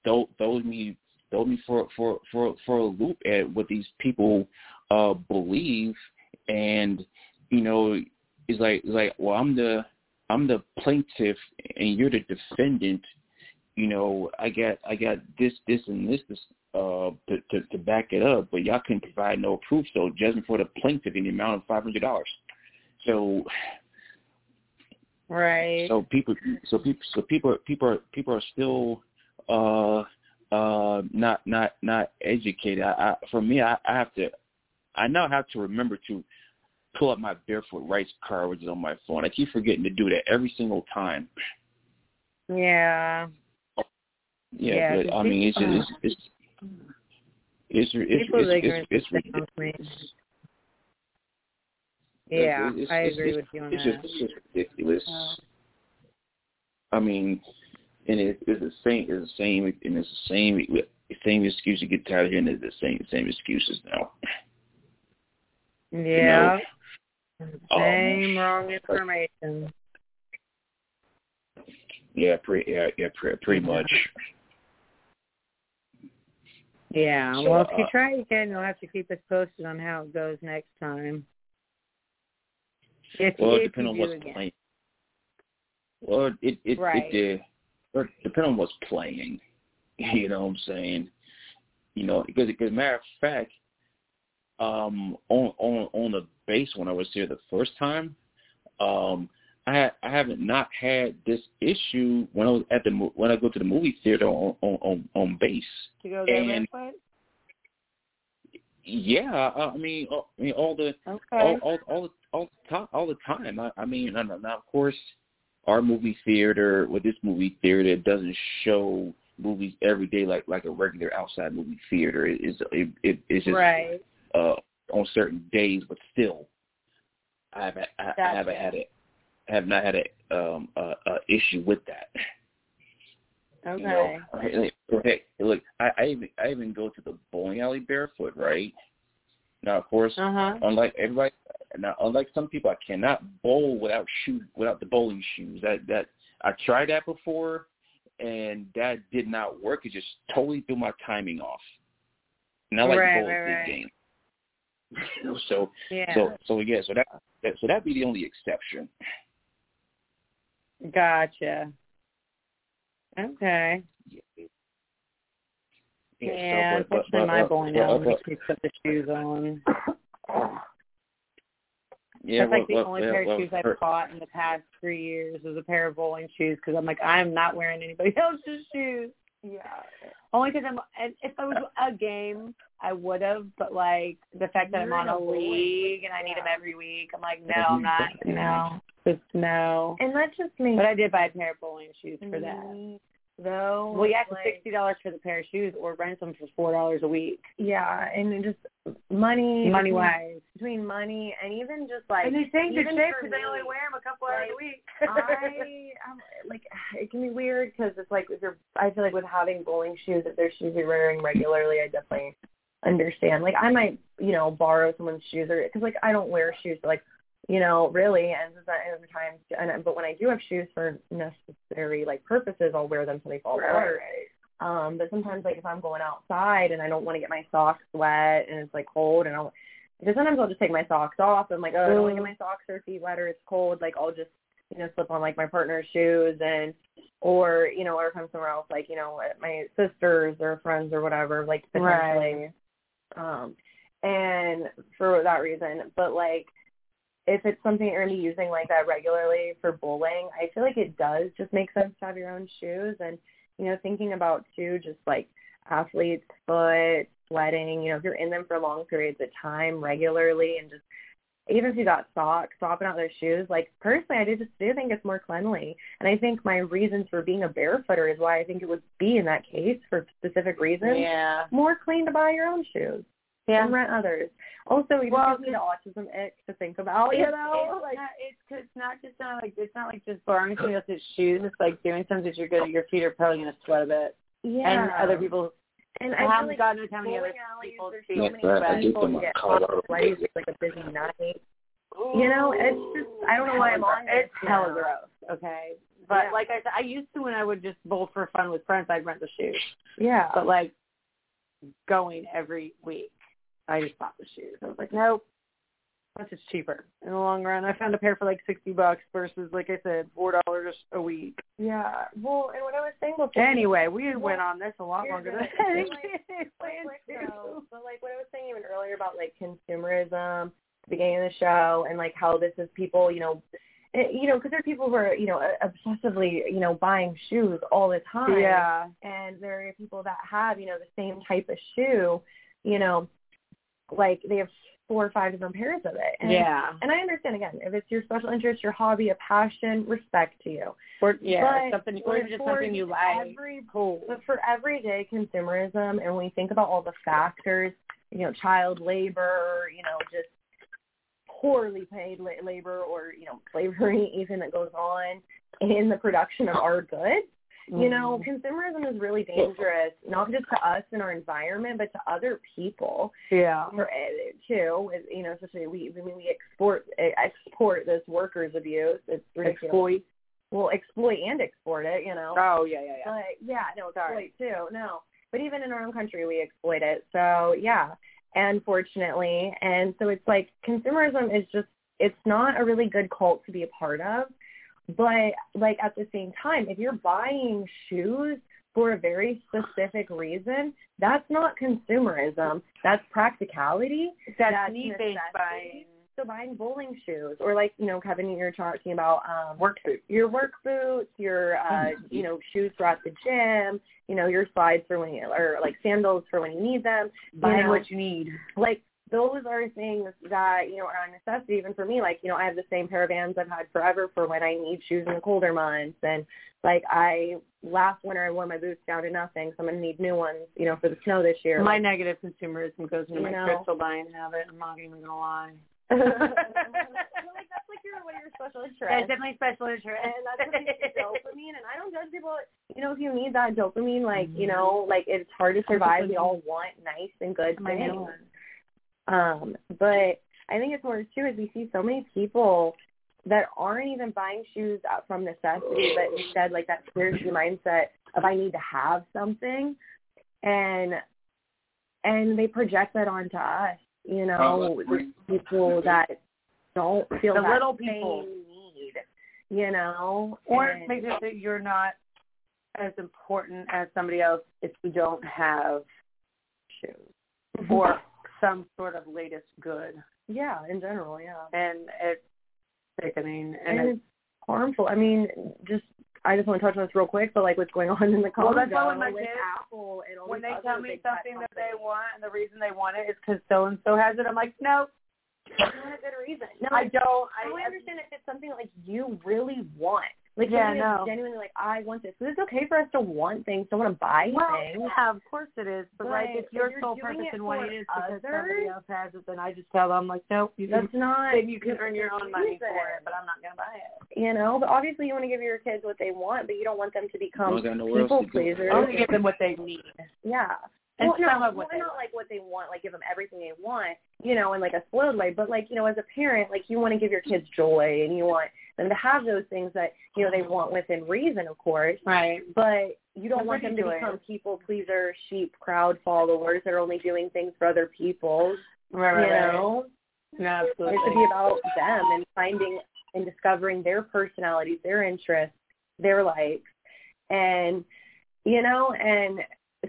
M: throw, throws me throws me for for for for a loop at what these people uh believe, and you know it's like it's like well I'm the I'm the plaintiff and you're the defendant. You know I got I got this this and this this uh to to, to back it up, but y'all couldn't provide no proof. So judgment for the plaintiff in the amount of five hundred dollars. So
L: Right.
M: so people, so people, so people, people are people are still uh uh not not not educated. I, I for me, I, I have to, I now have to remember to pull up my barefoot rights card, which is on my phone. I keep forgetting to do that every single time.
L: Yeah.
M: Yeah,
L: Yeah,
M: but I mean, it's just, it's it's it's it's
L: People's
M: it's,
L: ignorance
M: it's, it's,
L: astounds me.
M: ridiculous.
L: Yeah,
M: It's-
L: I agree
M: it's-
L: with you on
M: it's
L: that.
M: Just, it's just ridiculous.
L: Oh.
M: I mean, and it, it's the same. It's the same, and it's the same. Same excuse you get tired of hearing. It's the same same excuses now.
L: Yeah.
M: Um,
L: Same wrong information.
M: Yeah, pretty. Yeah, yeah, pretty, pretty much.
L: Yeah.
M: So,
L: well, if you
M: uh,
L: try again, you'll have to keep us posted on how it goes next time. If,
M: Well, it depends on what's
L: again.
M: playing. Well, it it
L: Right.
M: it did. But depending on what's playing, you know what I'm saying. You know, because because matter of fact, um, on on on the base when I was here the first time, um, I I haven't not had this issue when I was at the mo- when I go to the movie theater on on on, on base.
L: To go there
M: And-? Yeah, I mean, uh, I mean all the
L: Okay.
M: all all all the all the time. All the time. I, I mean, and now of course, our movie theater with this movie theater it doesn't show movies every day like like a regular outside movie theater. It is it, it it's just
L: Right.
M: uh on certain days, but still, I haven't I, I haven't had it. Have not had a um a, a issue with that.
L: Okay.
M: You know, hey, look, I, I even I even go to the bowling alley barefoot, right? Now, of course,
L: Uh-huh.
M: unlike everybody, now unlike some people, I cannot bowl without shoe without the bowling shoes. That that I tried that before, and that did not work. It just totally threw my timing off. And I like
L: Right,
M: to bowl
L: right, right.
M: game. So
L: Yeah.
M: so so yeah, so that, that so that'd be the only exception.
L: Gotcha. Okay. Yeah,
M: so, but, but,
L: unfortunately,
M: but,
L: my
M: uh,
L: bowling
M: but, uh,
L: alley
M: but-
L: makes me put the shoes on.
M: yeah,
L: That's like the
M: well,
L: only
M: well,
L: pair of
M: well,
L: shoes I've bought in the past three years is a pair of bowling shoes because I'm like, I'm not wearing anybody else's shoes. Yeah. Only because I'm, and if I was a game, I would have, but like the fact that I'm
A: You're
L: on
A: in
L: a
A: a bowling.
L: league and I need them every week, I'm like, no, I'm not. No, just no.
A: And that just makes
L: But I did buy a pair of bowling shoes for that.
A: me, though.
L: Well, yeah, 'cause
A: like,
L: sixty dollars for the pair of shoes, or rent them for four dollars a week.
A: Yeah, and it just money,
L: Money wise.
A: between money and even just like
L: and they stay in good shape because they only wear them a couple hours a week.
A: I I'm, um, like it can be weird because it's like if you're I feel like with having bowling shoes if they're shoes you're wearing regularly I definitely understand like I might you know borrow someone's shoes or because like I don't wear shoes like you know really and sometimes times and but when I do have shoes for necessary like purposes I'll wear them so they fall apart. Um, but sometimes like if I'm going outside and I don't want to get my socks wet and it's like cold and I'll because sometimes I'll just take my socks off. I'm like, oh, I don't want to get my socks or feet wet or it's cold. Like I'll just you know slip on like my partner's shoes and or you know or if I'm somewhere else like you know at my sisters or friends or whatever like potentially. Um, and for that reason, but like if it's something you're going to be using like that regularly for bowling, I feel like it does just make sense to have your own shoes. And, you know, thinking about too, just like athletes' foot, sweating, you know, if you're in them for long periods of time regularly and just even if you got socks, swapping out those shoes, like personally I do just do think it's more cleanly. And I think my reasons for being a barefooter is why I think it would be in that case for specific reasons.
L: Yeah.
A: More clean to buy your own shoes.
L: Yeah.
A: And rent others. Also, it
L: Well,
A: gives me the autism ick to think about, you know?
L: it's
A: like,
L: not, it's it's not just not like it's not like just borrowing somebody else's shoes. It's like doing something that you're good. at. Your feet are probably gonna sweat a bit.
A: yeah.
L: And other people
A: and
L: I
A: I
L: haven't
A: like
L: gotten to how many other
A: bowling alleys,
L: people's feet
A: so
M: No,
A: many
M: I- I
A: bad
M: get
A: people
M: on
A: get
M: Colorado
A: hot like a busy night. You know, it's just I don't know why I'm on
L: It's
A: this
L: hella gross. Okay. But
A: Yeah.
L: like I said, I used to when I would just bowl for fun with friends, I'd rent the shoes.
A: Yeah.
L: But like going every week, I just bought the shoes. I was like, nope. That's just cheaper in the long run. I found a pair for like sixty bucks versus, like I said, four dollars a week.
A: yeah. Well, and what I was saying before.
L: Anyway, we
A: Well,
L: went on this a lot longer than I
A: like,
L: planned
A: quick but like what I was saying even earlier about like consumerism, the beginning of the show, and like how this is people, you know, it, you know, because there are people who are, you know, eh, obsessively, you know, buying shoes all the time.
L: Yeah.
A: And there are people that have, you know, the same type of shoe, you know, like they have four or five different pairs of it. And,
L: Yeah.
A: And I understand again, if it's your special interest, your hobby, a passion, respect to you.
L: Or yeah,
A: But
L: something or just something you like.
A: Every, but for everyday consumerism, and when we think about all the factors, you know, child labor, you know, just poorly paid la- labor, or you know, slavery even that goes on in the production of our goods, You know, consumerism is really dangerous, not just to us and our environment, but to other people.
L: Yeah.
A: For, uh, too, you know, especially we. I mean, we export uh, export this workers' abuse. It's ridiculous.
L: Exploit.
A: Well, exploit and export it. You know.
L: Oh yeah, yeah, yeah.
A: But yeah, no,
L: Sorry.
A: exploit too. No, but even in our own country, we exploit it. So yeah, unfortunately, and so it's like consumerism is just it's not a really good cult to be a part of. But like at the same time, if you're buying shoes for a very specific reason, that's not consumerism. That's practicality.
L: That's need-based buying.
A: So buying bowling shoes, or like you know, Kevin, you're talking about um,
L: Work boots.
A: your work boots, your uh, you know shoes for at the gym, you know your slides for when you or like sandals for when you need them. you
L: Buying
A: know,
L: what you need.
A: like those are things that you know are a necessity even for me. Like you know I have the same pair of Vans I've had forever for when I need shoes in the colder months, and like I last winter I wore my boots down to nothing, so I'm gonna need new ones, you know, for the snow this year.
L: My negative consumerism goes into
A: You
L: my
A: know.
L: crystal buying habit. I'm not even gonna lie.
A: like that's like your one of your special interests.
L: That's definitely special interest.
A: and that's what gives you dopamine. And I don't judge people. You know, if you need that dopamine, like you mm-hmm. know, like it's hard to survive. We all want nice and good things.
L: Hand.
A: Um, but I think it's more too is we see so many people that aren't even buying shoes out from necessity, but instead like that scarcity mindset of I need to have something, and and they project that onto us. You know, the people that don't feel
L: The
A: that
L: little
A: same
L: people.
A: need. You know,
L: Or
A: and-
L: it makes it that you're not as important as somebody else if you don't have shoes or some sort of latest good.
A: yeah, in general, yeah.
L: And it's sickening. And,
A: and
L: it's,
A: it's harmful. I mean, just I just want to touch on this real quick, but like what's going on in the
L: Well, that's why when my kids-
A: Apple and all
L: when they tell me something that they want and the reason they want it is because so and so has it, I'm like, no,
A: not a good reason. No,
L: I don't.
A: I,
L: I,
A: I understand if it's something like you really want. Like
L: Yeah, no.
A: genuinely like I want this. this. 'Cause it's okay for us to want things, to want to buy
L: well,
A: things.
L: yeah, of course it is. But, like, if your
A: if you're
L: sole purpose
A: it
L: in wanting
A: for
L: it is because somebody else has it, then I just tell them like, nope, you
A: That's
L: can.
A: not.
L: Then you can earn your own money
A: reason.
L: for it, but I'm not gonna buy it.
A: You know, but obviously you want to give your kids what they want, but you don't want them to become
M: Don't got nowhere else
A: people pleasers.
L: I'm gonna give them what they need.
A: Yeah.
L: And
A: well, no,
L: of what
A: well, not like what they want, like give them everything they want, you know, in like a spoiled way. But like, you know, as a parent, like you want to give your kids joy and you want them to have those things that you know they want within reason, of course.
L: Right.
A: But you don't want them to
L: it.
A: become people pleaser, sheep, crowd followers that are only doing things for other people.
L: Right, right,
A: you
L: right.
A: know,
L: No, absolutely.
A: it should be about them and finding and discovering their personalities, their interests, their likes, and you know, and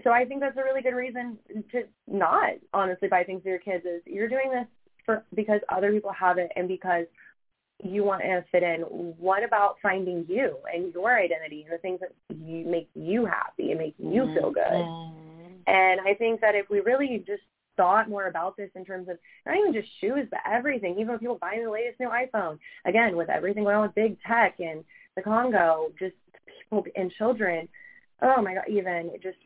A: so I think that's a really good reason to not honestly buy things for your kids. Is you're doing this for because other people have it and because you want to fit in. What about finding you and your identity and the things that you make you happy and make you feel good? Mm-hmm. And I think that if we really just thought more about this in terms of not even just shoes, but everything, even people buying the latest new iPhone, again, with everything going on with big tech and the Congo, just people and children, oh my God, even just,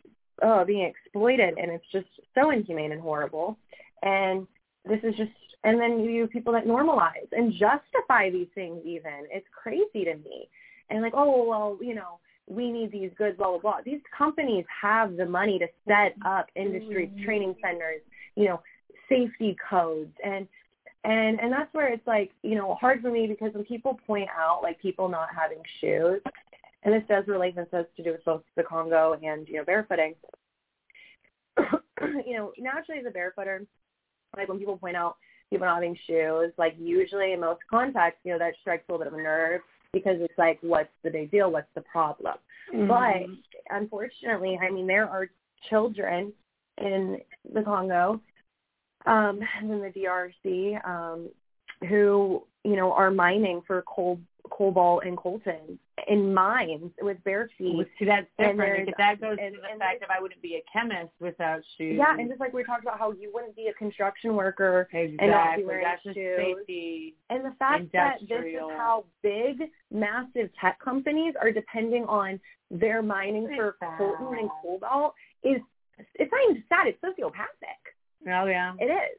A: oh, being exploited. And it's just so inhumane and horrible. And this is just, and then you have people that normalize and justify these things even. It's crazy to me. And like, oh, well, you know, we need these goods, blah, blah, blah. These companies have the money to set up industry mm-hmm. training centers, you know, safety codes and and and that's where it's like, you know, hard for me because when people point out like people not having shoes, and this does relate this has to do with both the Congo and, you know, barefooting. you know, naturally as a barefooter, like when people point out people not having shoes, like usually in most contexts, you know, that strikes a little bit of a nerve because it's like, what's the big deal? What's the problem? But unfortunately, I mean, there are children in the Congo um, and in the DRC um, who, you know, are mining for coal, cobalt and coltan in mines with bare feet.
L: Well, see, that's different. that goes
A: and-
L: to the
A: and
L: fact that I wouldn't be a chemist without shoes.
A: Yeah, and just like we talked about how you wouldn't be a construction worker
L: exactly.
A: and not be wearing
L: That's
A: shoes.
L: safety.
A: And the fact that this is how big, massive tech companies are depending on their mining for coltan and cobalt is it's not even sad, it's sociopathic.
L: Oh yeah.
A: It is.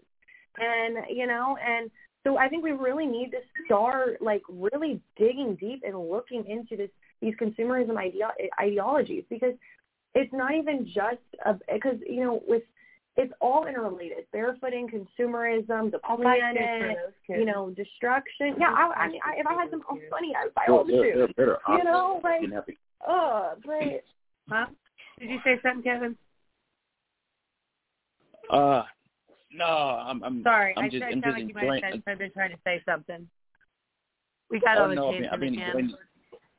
A: And you know, and So I think we really need to start like really digging deep and looking into this these consumerism ideo- ideologies because it's not even just a because you know with it's all interrelated. Barefooting, consumerism, the
L: I'll buy shoes for
A: planet, you know, destruction. Yeah, I, I mean, I, if I had some oh, money, I'd buy
M: Well,
A: all the
M: they're, they're
A: shoes. You know, like,
M: You have to-
A: oh, but
L: Huh? Did you say something, Kevin?
M: Uh, no, I'm. I'm
L: Sorry,
M: I'm
L: I
M: just,
L: said
M: I'm
L: sound
M: just
L: like you might have been trying to say something. We oh, got
M: oh
L: all the
M: no, I've
L: kids
M: been, I've been
L: the
M: enjoying.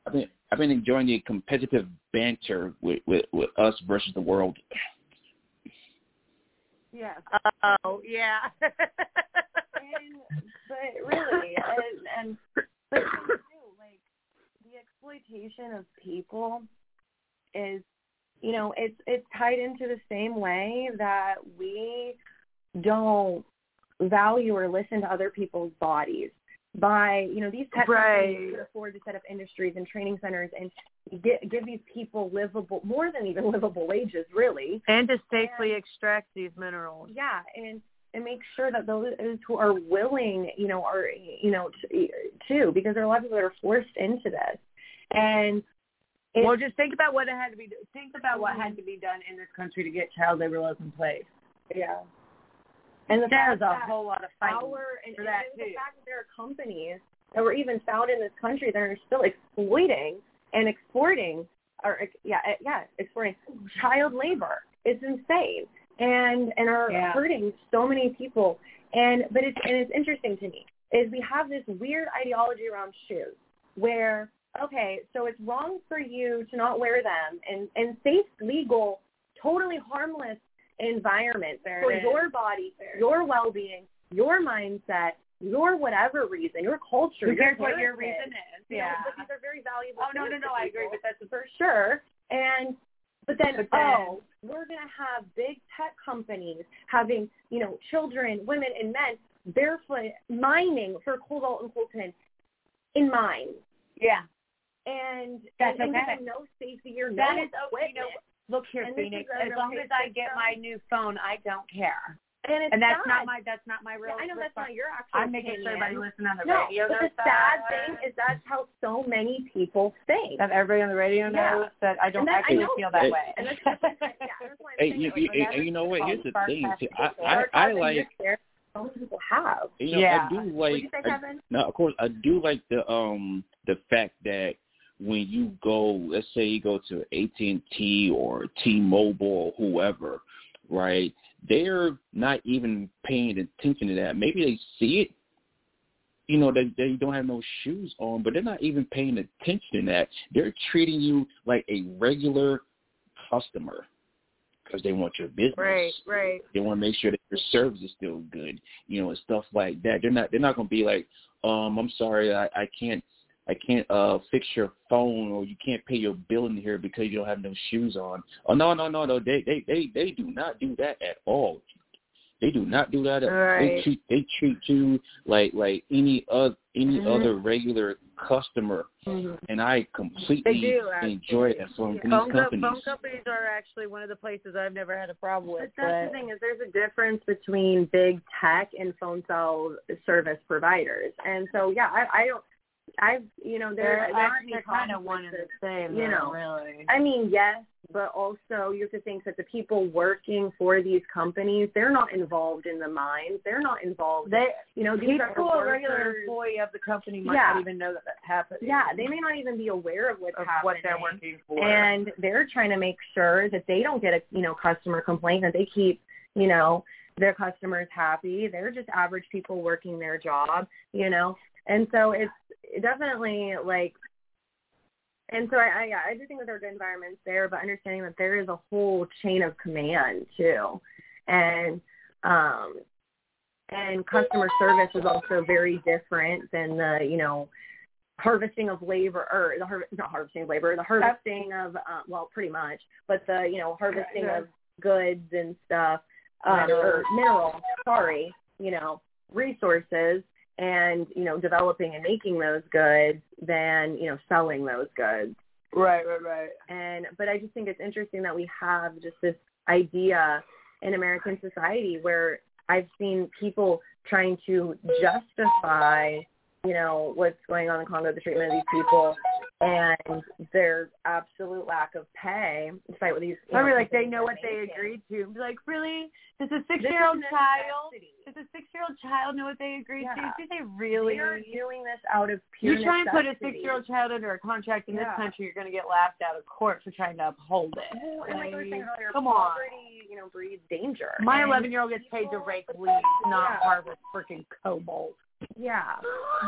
M: I've been, I've been enjoying the competitive banter with, with, with us versus the world.
A: yeah.
L: Oh, yeah.
A: and, but really, and, and but too, like the exploitation of people is, you know, it's it's tied into the same way that we don't value or listen to other people's bodies. By you know these tech companies
L: Right.
A: could afford to set up industries and training centers and give, give these people livable, more than even livable wages, really.
L: and to safely extract these minerals.
A: Yeah, and and make sure that those who are willing, you know, are you know to, too, because there are a lot of people that are forced into this, and it's,
L: well, just think about what it had to be. Think about what had to be done in this country to get child labor laws in place.
A: yeah, and the
L: There's a whole lot of fighting
A: our and,
L: for
A: and
L: that
A: the
L: too.
A: fact that there are companies that were even found in this country that are still exploiting and exporting, or yeah, yeah, exporting child labor. It's insane, and and are
L: Yeah.
A: hurting so many people. And but it's and it's interesting to me is we have this weird ideology around shoes where okay, so it's wrong for you to not wear them and and safe, legal, totally harmless environment
L: There
A: for your body, your well-being, your mindset, your whatever reason, your culture.
L: Who cares what your reason is?
A: Know,
L: Yeah.
A: but these are very valuable.
L: Oh, no, no, no, I agree, with that
A: for sure. And but then,
L: But then-
A: oh, we're gonna have big tech companies having you know children, women, and men barefoot mining for cobalt and coltan in mines,
L: Yeah.
A: and
L: That's
A: and,
L: okay.
A: no safety or
L: That
A: no
L: is okay. You know. Look here,
A: And
L: Phoenix. As long as I
A: system.
L: get my new phone, I don't care.
A: and it's
L: And that's
A: sad.
L: not my that's not my real.
A: Yeah, I know that's
L: response.
A: not your actual
L: I'm making sure
A: opinion.
L: everybody listening on the
A: no,
L: radio
A: but the sad
L: that.
A: thing is that's how so many people think.
L: that everybody on the radio
A: Yeah.
L: knows that I don't
A: And that- I
L: actually
A: know.
L: feel that
M: Hey.
L: way.
A: And that's, yeah, that's
M: Hey,
A: saying,
M: you,
A: like,
M: you, you know what? Here's the thing. See, I, I, I like,
A: causing people have.
M: you know,
L: Yeah.
M: I do
A: What'd
M: like.
A: you say,
M: I-
A: Kevin?
M: Now, of course, I do like the um the fact that when you go, let's say you go to AT and T or T-Mobile or whoever, right? They're not even paying attention to that. Maybe they see it, you know, they, they don't have no shoes on, but they're not even paying attention to that. They're treating you like a regular customer because they want your business.
L: Right, right.
M: They want to make sure that your service is still good, you know, and stuff like that. They're not they're not going to be like, um, I'm sorry, I, I can't I can't uh fix your phone or you can't pay your bill in here because you don't have no shoes on. Oh no no no no they they they they do not do that at all. They do not do that. At, They treat they treat you like like any other any
L: Mhm.
M: other regular customer, and I completely
L: They do, actually.
M: enjoy that from these
L: Phone, co-
M: companies.
L: phone companies are actually one of the places I've never had a problem with.
A: But
L: with.
A: that's the thing is there's a difference between big tech and phone cell service providers. And so yeah, I, I don't I've you know
L: They're actually
A: any
L: kind of one and the same.
A: you know.
L: really.
A: I mean, yes, but also you have to think that the people working for these companies, they're not involved in the mines. They're not involved.
L: They,
A: you know, these
L: people,
A: are
L: a regular employee of the company might
A: Yeah.
L: not even know that that happened.
A: Yeah, they may not even be aware of what's
L: of
A: happening.
L: what they're working for.
A: and they're trying to make sure that they don't get a you know customer complaint that they keep you know their customers happy they're just average people working their job you know and so it's definitely like and so I, I yeah, I do think that there are good environments there, but understanding that there is a whole chain of command too, and um, and customer service is also very different than the you know harvesting of labor or the har- not harvesting of labor, the harvesting of uh, well, pretty much, but the you know harvesting
L: Yeah.
A: of goods and stuff um, or
L: Minerals.
A: minerals. Sorry, you know resources and you know developing and making those goods than you know selling those goods.
L: Right, right, right.
A: And but I just think it's interesting that we have just this idea in American society where I've seen people trying to justify, you know, what's going on in Congo, the treatment of these people, and their absolute lack of pay, despite what these.
L: Probably like they know what they agreed to. Like, really? Does a six-year-old child? Does a six-year-old child know what they agreed
A: Yeah.
L: to? Do they really?
A: Are doing this out of pure
L: You try and put a six-year-old child under a contract in this country, you're going to get laughed out of court for trying to uphold it.
A: Well, and like I saying earlier,
L: Come on.
A: you know, breeds danger.
L: My 11-year-old gets paid to rake leaves, not
A: Yeah.
L: harvest freaking cobalt.
A: Yeah.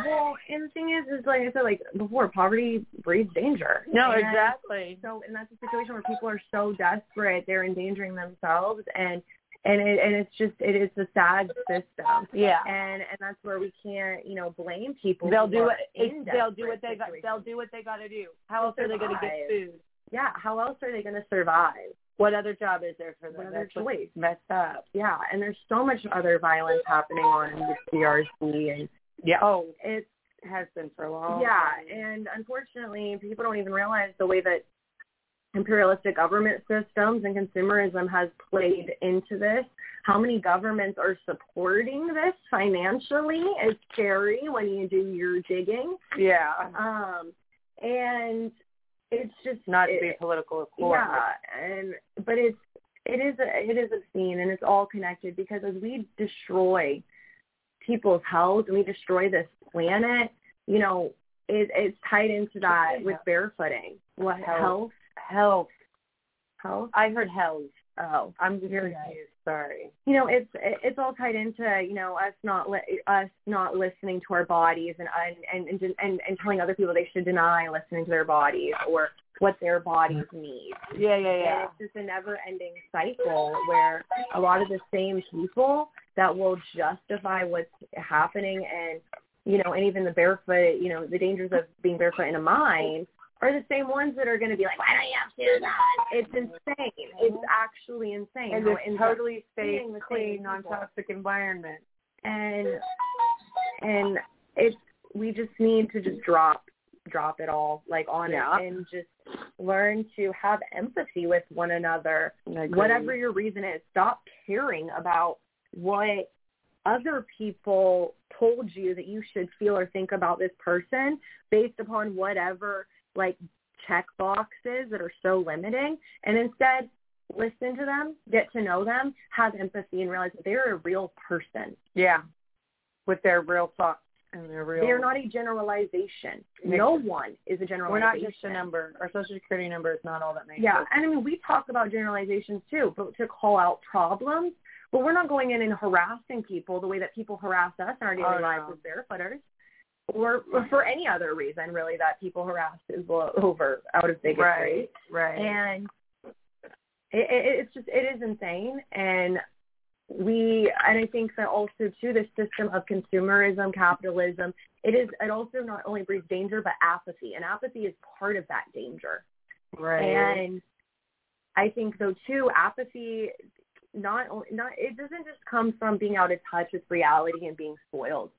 A: Well, and the thing is, is like I said, like before, poverty breeds danger.
L: No,
A: And
L: exactly.
A: So, and that's a situation where people are so desperate, they're endangering themselves, and and it and it's just it is a sad system.
L: Yeah.
A: And and that's where we can't, you know, blame people.
L: They'll do what they'll do what they got. They'll do what they got to do. How else are they going to get food?
A: Yeah. How else are they going to survive?
L: What other job is there for
A: What
L: them?
A: other
L: That's what's
A: choice?
L: messed up.
A: Yeah. And there's so much other violence happening on the DRC, and
L: Yeah. Oh,
A: it's
L: has been for a long.
A: yeah,
L: time.
A: and unfortunately, people don't even realize the way that imperialistic government systems and consumerism has played into this. How many governments are supporting this financially is scary when you do your digging.
L: yeah.
A: Um, and it's just
L: Not to
A: it-
L: be political, of course.
A: yeah, and but it's it is a, it is obscene and it's all connected because as we destroy people's health and we destroy this planet, you know, it, it's tied into that with barefooting. What
L: Health.
A: health?
L: Health.
A: Health?
L: I heard health.
A: Oh,
L: I'm confused. Sorry.
A: you know, it's it's all tied into you know us not li- us not listening to our bodies and and and and and telling other people they should deny listening to their bodies or what their bodies need.
L: Yeah, yeah,
A: And
L: yeah.
A: it's just a never-ending cycle where a lot of the same people that will justify what's happening and, you know, and even the barefoot, you know, the dangers of being barefoot in a mine are the same ones that are going to be like, why don't you have to do? It's insane. It's actually insane.
L: And
A: how
L: this
A: it ends
L: totally safe, clean, non-toxic environment.
A: And, and it's, we just need to just drop drop it all like on
L: Yeah.
A: it and just learn to have empathy with one another whatever your reason is, stop caring about what other people told you that you should feel or think about this person based upon whatever like check boxes that are so limiting and instead listen to them, get to know them, have empathy and realize that they're a real person.
L: Yeah. With their real thoughts and their real.
A: They're not a generalization. No one is a generalization.
L: We're not just a number. Our social security number is not all that makes
A: Yeah,
L: us.
A: and I mean we talk about generalizations too, but to call out problems. But we're not going in and harassing people the way that people harass us in our daily
L: Oh,
A: lives
L: no.
A: as barefooters, or, or for any other reason really that people harass is over out of bigotry.
L: Right. Right.
A: And it, it, it's just it is insane, and we and I think that also too the system of consumerism, capitalism, it is it also not only breeds danger but apathy, and apathy is part of that danger.
L: right.
A: And I think though too, apathy not only not it doesn't just come from being out of touch with reality and being spoiled.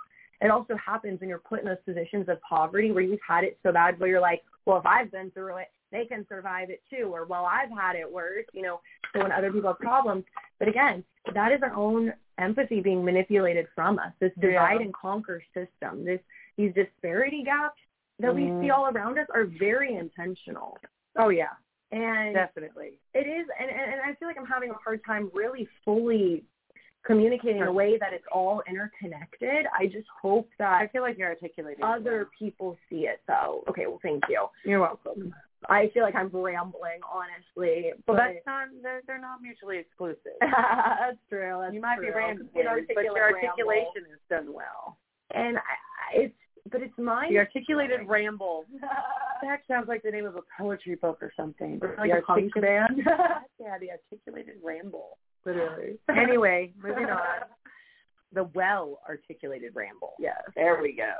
A: It also happens when you're put in those positions of poverty where you've had it so bad where you're like, well, if I've been through it, they can survive it too, or well, I've had it worse, you know. So when other people have problems, but again, that is our own empathy being manipulated from us. This divide
L: Yeah.
A: and conquer system, this these disparity gaps that we
L: Mhm.
A: see all around us are very intentional.
L: oh yeah.
A: And
L: Definitely.
A: it is, and, and, and I feel like I'm having a hard time really fully communicating in a way that it's all interconnected. I just hope that I
L: feel like you're articulating.
A: other people see it though. Okay, well thank you.
L: You're welcome.
A: I feel like I'm rambling, honestly.
L: But
A: But
L: that's not. They're, they're not mutually exclusive.
A: that's true. That's
L: you might
A: true.
L: be rambling, but your articulation is done well.
A: And I, I- it's, but it's mine.
L: The articulated ramble. That sounds like the name of a poetry book or something.
A: Or like
L: the
A: a punk band.
L: yeah, the articulated ramble.
A: Literally.
L: Anyway, moving on. The well articulated ramble.
A: Yes.
L: There we go.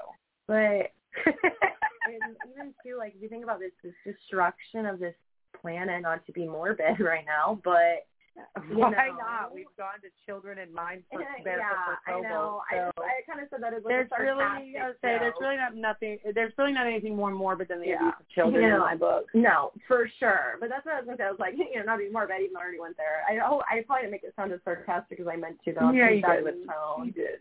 A: But and even too, like if you think about this, this destruction of this planet, not to be morbid right now, but you
L: Why
A: know.
L: not? We've gone to children in mind for
A: Yeah,
L: for
A: I know.
L: So.
A: I, I kind of said that as like
L: there's really, I would say, there's really not nothing. There's really not anything more morbid than the
A: Yeah.
L: abuse of children
A: You
L: in my book.
A: No, for sure. But that's what I was going to say. I was like, you know, not to be morbid, I even already went there. I oh, I probably didn't make it sound as sarcastic as I meant to, though.
L: Yeah, you
A: that
L: did.
A: with tone.
L: You did.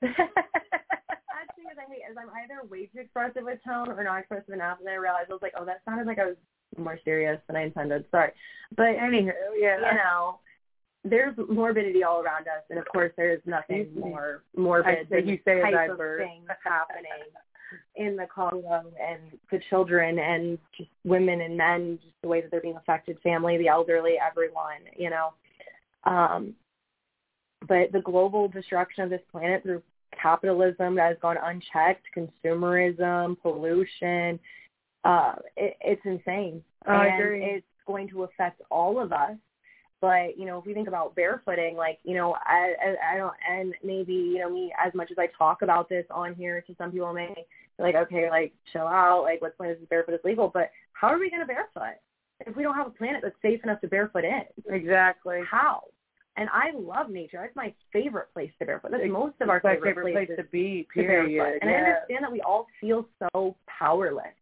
A: That's the thing is I hate is I'm either way too expressive with tone or not expressive enough, and then I realized I was like, oh, that sounded like I was more serious than I intended. Sorry, but anywho, yeah, you know, there's morbidity all around us, and of course, there's nothing more morbid
L: I-
A: than
L: you say
A: type
L: as
A: of things happening in the Congo and the children and just women and men, just the way that they're being affected, family, the elderly, everyone, you know. Um, but the global destruction of this planet through capitalism that has gone unchecked, consumerism, pollution, uh, it, it's insane.
L: I
A: and
L: agree.
A: it's going to affect all of us. But you know, if we think about barefooting, like you know, I, I, I don't, and maybe you know, me as much as I talk about this on here, to some people may be like, okay, like chill out, like what's point is barefoot is legal, but how are we going to barefoot if we don't have a planet that's safe enough to barefoot in?
L: Exactly.
A: How? And I love nature. That's my favorite place to barefoot. That's
L: It's-
A: most of our favorite,
L: favorite place to be,
A: to barefoot.
L: period,
A: And I understand that we all feel so powerless,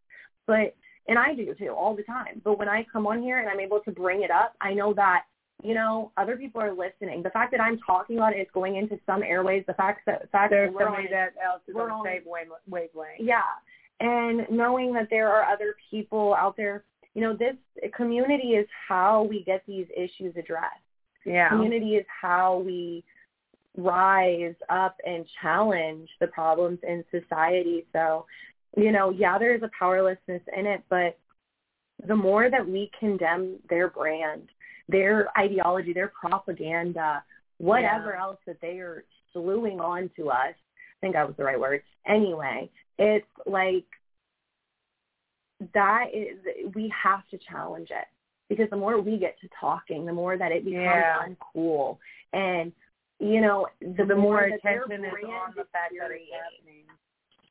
A: but and I do too all the time. But when I come on here and I'm able to bring it up, I know that you know other people are listening. The fact that I'm talking about it is going into some airways. The fact that the fact
L: There's
A: that we're on,
L: that else is
A: we're
L: on the same wave- wavelength.
A: yeah, and knowing that there are other people out there. You know, this community is how we get these issues addressed.
L: Yeah.
A: Community is how we rise up and challenge the problems in society. So, you know, yeah, there is a powerlessness in it, but the more that we condemn their brand, their ideology, their propaganda, whatever
L: Yeah.
A: else that they are slewing on to us, I think that was the right word. Anyway, it's like that is we have to challenge it because the more we get to talking, the more that it becomes
L: Yeah.
A: uncool, and you know the,
L: the more
A: their
L: attention is on the fact that it's happening.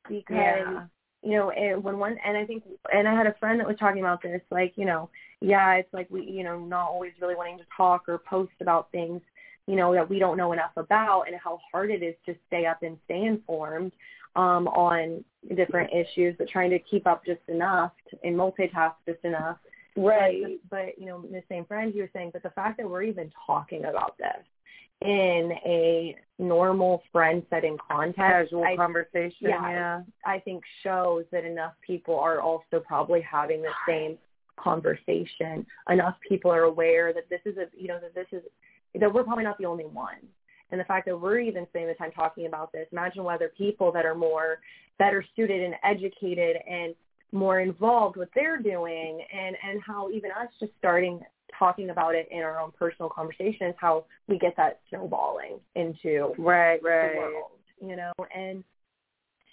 A: because
L: Yeah.
A: You know and when one and i think and i had a friend that was talking about this like you know yeah it's like we you know not always really wanting to talk or post about things you know that we don't know enough about and how hard it is to stay up and stay informed um on different issues but trying to keep up just enough and multitask just enough
L: Right.
A: but, but you know the same friend you were saying but the fact that we're even talking about this in a normal friend setting context
L: Casual
A: I-
L: conversation,
A: yeah,
L: yeah.
A: I think shows that enough people are also probably having the same conversation. Enough people are aware that this is a you know that this is that we're probably not the only one. And the fact that we're even spending the time talking about this, imagine whether people that are more better suited and educated and more involved what they're doing and and how even us just starting talking about it in our own personal conversations how we get that snowballing into
L: Right,
A: the
L: right.
A: world you know and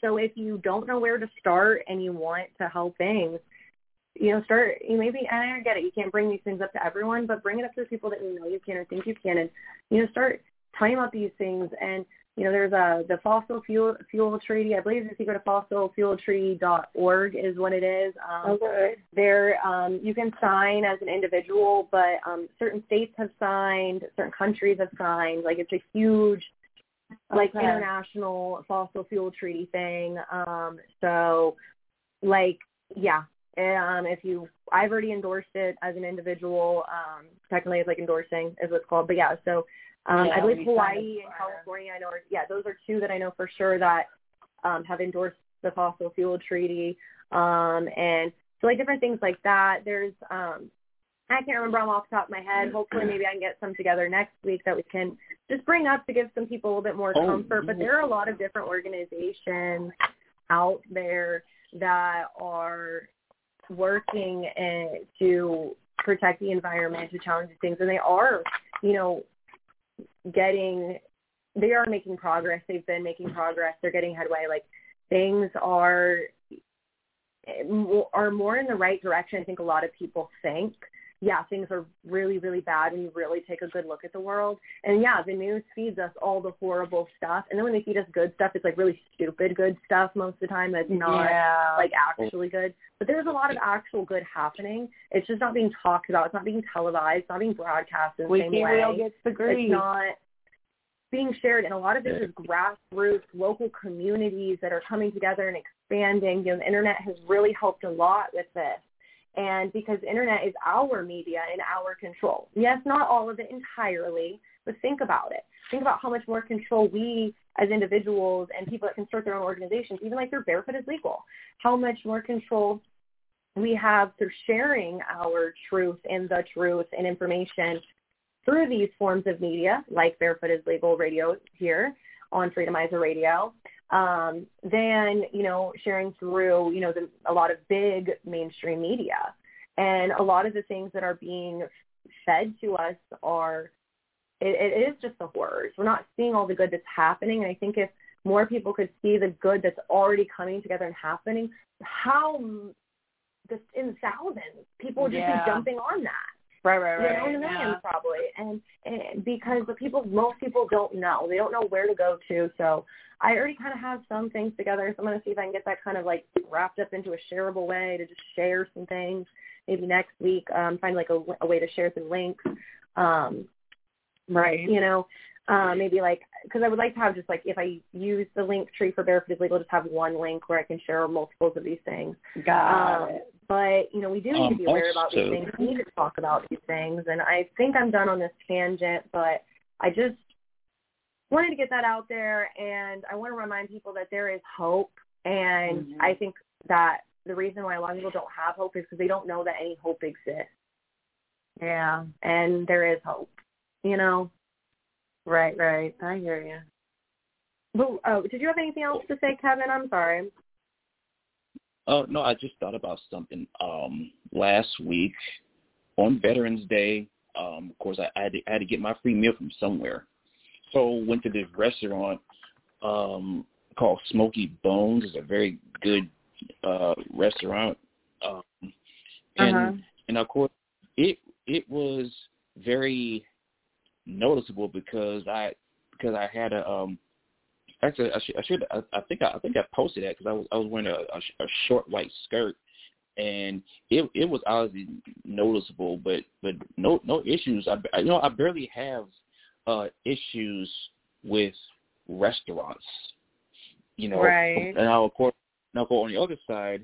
A: so if you don't know where to start and you want to help things you know start you maybe and i get it you can't bring these things up to everyone but bring it up to the people that you know you can or think you can and you know start talking about these things and you know there's a the fossil fuel fuel treaty i believe if you go to fossilfueltreaty.org is what it is um
L: Okay.
A: there um you can sign as an individual but um certain states have signed certain countries have signed like it's a huge like
L: Okay.
A: international fossil fuel treaty thing um so like yeah um if you i've already endorsed it as an individual um technically it's like endorsing is what's called but yeah so um i
L: Yeah,
A: believe hawaii and california i know are, yeah those are two that i know for sure that um have endorsed the fossil fuel treaty. Um and so like different things like that. There's um I can't remember them off the top of my head. Hopefully, maybe I can get some together next week that we can just bring up to give some people a little bit more
L: Oh,
A: comfort. But there are a lot of different organizations out there that are working uh, to protect the environment, to challenge these things, and they are, you know, getting, they are making progress. They've been making progress. They're getting headway. Like things are are more in the right direction. I think a lot of people think. Yeah, things are really, really bad when you really take a good look at the world. And yeah, the news feeds us all the horrible stuff. And then when they feed us good stuff, it's like really stupid good stuff most of the time that's not
L: Yeah.
A: like actually good. But there's a lot of actual good happening. It's just not being talked about. It's not being televised. It's not being broadcast in the same
L: Squeaky
A: way.
L: wheel gets the grease.
A: It's not being shared, and a lot of this is grassroots, local communities that are coming together and expanding. You know, the internet has really helped a lot with this, and because internet is our media and our control. Yes, not all of it entirely, But think about it. Think about how much more control we as individuals and people that can start their own organizations, even like their barefoot is legal, how much more control we have through sharing our truth and the truth and information through these forms of media, like Barefoot is Legal Radio here on Freedomizer Radio, um, than, you know, sharing through, you know, the, a lot of big mainstream media. And a lot of the things that are being fed to us are, it, it is just the horrors. We're not seeing all the good that's happening. And I think if more people could see the good that's already coming together and happening, how just in thousands people would just
L: Yeah.
A: be jumping on that.
L: Right, right,
A: You
L: right.
A: know, millions
L: yeah.
A: probably, and, and because the people, most people don't know. They don't know where to go to. So I already kind of have some things together. So I'm going to see if I can get that kind of like wrapped up into a shareable way to just share some things. Maybe next week, um, find like a, a way to share some links. Um,
L: Right.
A: you know, uh, maybe like because I would like to have just like if I use the Linktree for Barefoot is Legal, just have one link where I can share multiples of these things.
L: Got
A: Um,
L: it.
A: But you know, we do need to
M: Um,
A: be aware about these things. We need to talk about these things, and I think I'm done on this tangent. But I just wanted to get that out there, and I want to remind people that there is hope. And
L: Mhm.
A: I think that the reason why a lot of people don't have hope is because they don't know that any hope exists,
L: Yeah.
A: and there is hope. You know.
L: Right, right. I hear you.
A: But, oh, did you have anything else to say, Kevin? I'm sorry.
M: Uh, no, I just thought about something. Um, last week on Veterans Day, um, of course, I, I, had to, I had to get my free meal from somewhere. So went to this restaurant um, called Smokey Bones. It's a very good uh, restaurant, um, and
L: Uh-huh.
M: and of course, it it was very noticeable because I because I had a um actually I should I should I, I think I, I think I posted that because I was I was wearing a, a, a short white skirt. And it it was obviously noticeable but but no no issues. I, I you know I barely have uh issues with restaurants you know.
L: Right.
M: and now of course now go on the other side.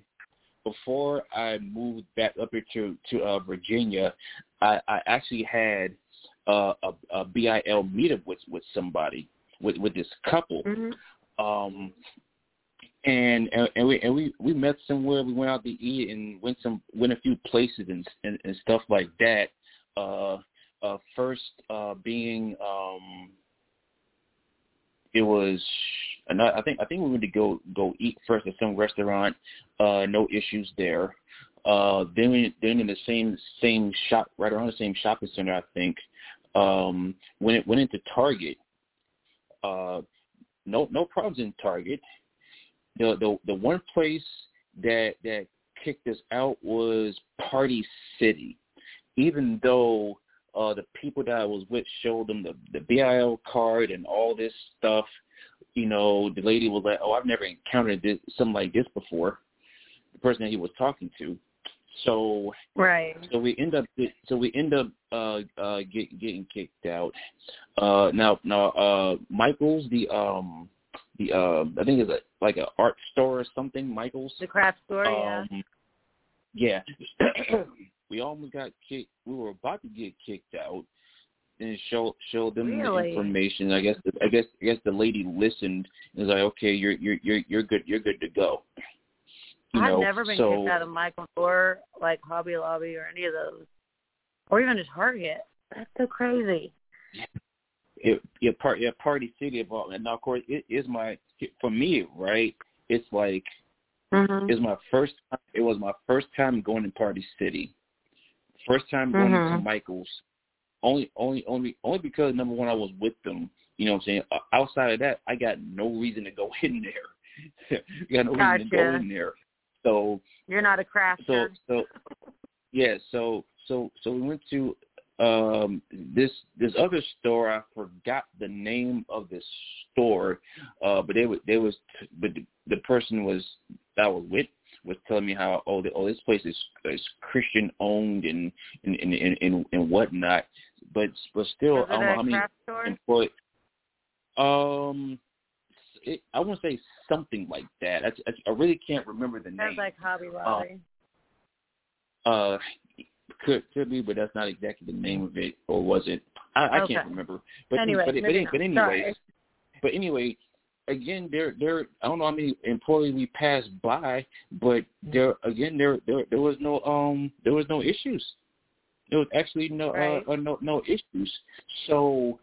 M: Before I moved back up here to to uh, Virginia I I actually had uh, a, a BIL meetup with with somebody with with this couple,
A: Mm-hmm.
M: um, and and and we and we we met somewhere. We went out to eat and went some went a few places and and, and stuff like that. Uh, uh, first uh, being um, it was another, I think I think we went to go go eat first at some restaurant. Uh, no issues there. Uh, then we, then in the same same shop right around the same shopping center, I think. Um, when it went into Target, uh, no no problems in Target. The the the one place that that kicked us out was Party City, even though uh, the people that I was with showed them the the BIL card and all this stuff. You know, the lady was like, "Oh, I've never encountered this something like this before." The person that he was talking to. So
L: Right.
M: so we end up so we end up uh uh get, getting kicked out. Uh now now uh Michael's the um the uh I think it's a like an art store or something, Michael's.
L: The craft store, yeah.
M: Um yeah. we almost got kicked we were about to get kicked out and show show them
L: Really?
M: the information. I guess the, I guess I guess the lady listened and was like, Okay, you're you're you're you're good you're good to go. You
L: I've
M: know,
L: never been
M: so,
L: kicked out of Michael's or like Hobby Lobby or any of those, or even just Target. That's so crazy.
M: it, yeah, part yeah, Party City of all, and now of course it is my for me right. It's like
L: Mhm.
M: it's my first. It was my first time going to Party City. First time going
L: Mhm.
M: to Michaels. Only, only, only, only because number one I was with them. You know what I'm saying? Outside of that, I got no reason to go in there. Got no reason to go in there. So
L: You're not a crafter.
M: so so yeah so so so we went to um this this other store i forgot the name of this store uh but they was they was but the, the person was that I was with was telling me how oh the, oh this place is is christian owned and and and and, and, whatnot but but still
L: Was
M: i don't know how many
L: store?
M: employees um it, i want to say something like that I, I, I really can't remember the name
L: Sounds like Hobby Lobby.
M: uh, could could be, but that's not exactly the name of it, or was it? I, I
L: Okay.
M: can't remember. But
L: Anyway,
M: but, but, but anyway, but anyway, again, there there I don't know how many employees we passed by, but there again there there there was no um there was no issues. There was actually no
L: Right.
M: uh, uh no no issues. So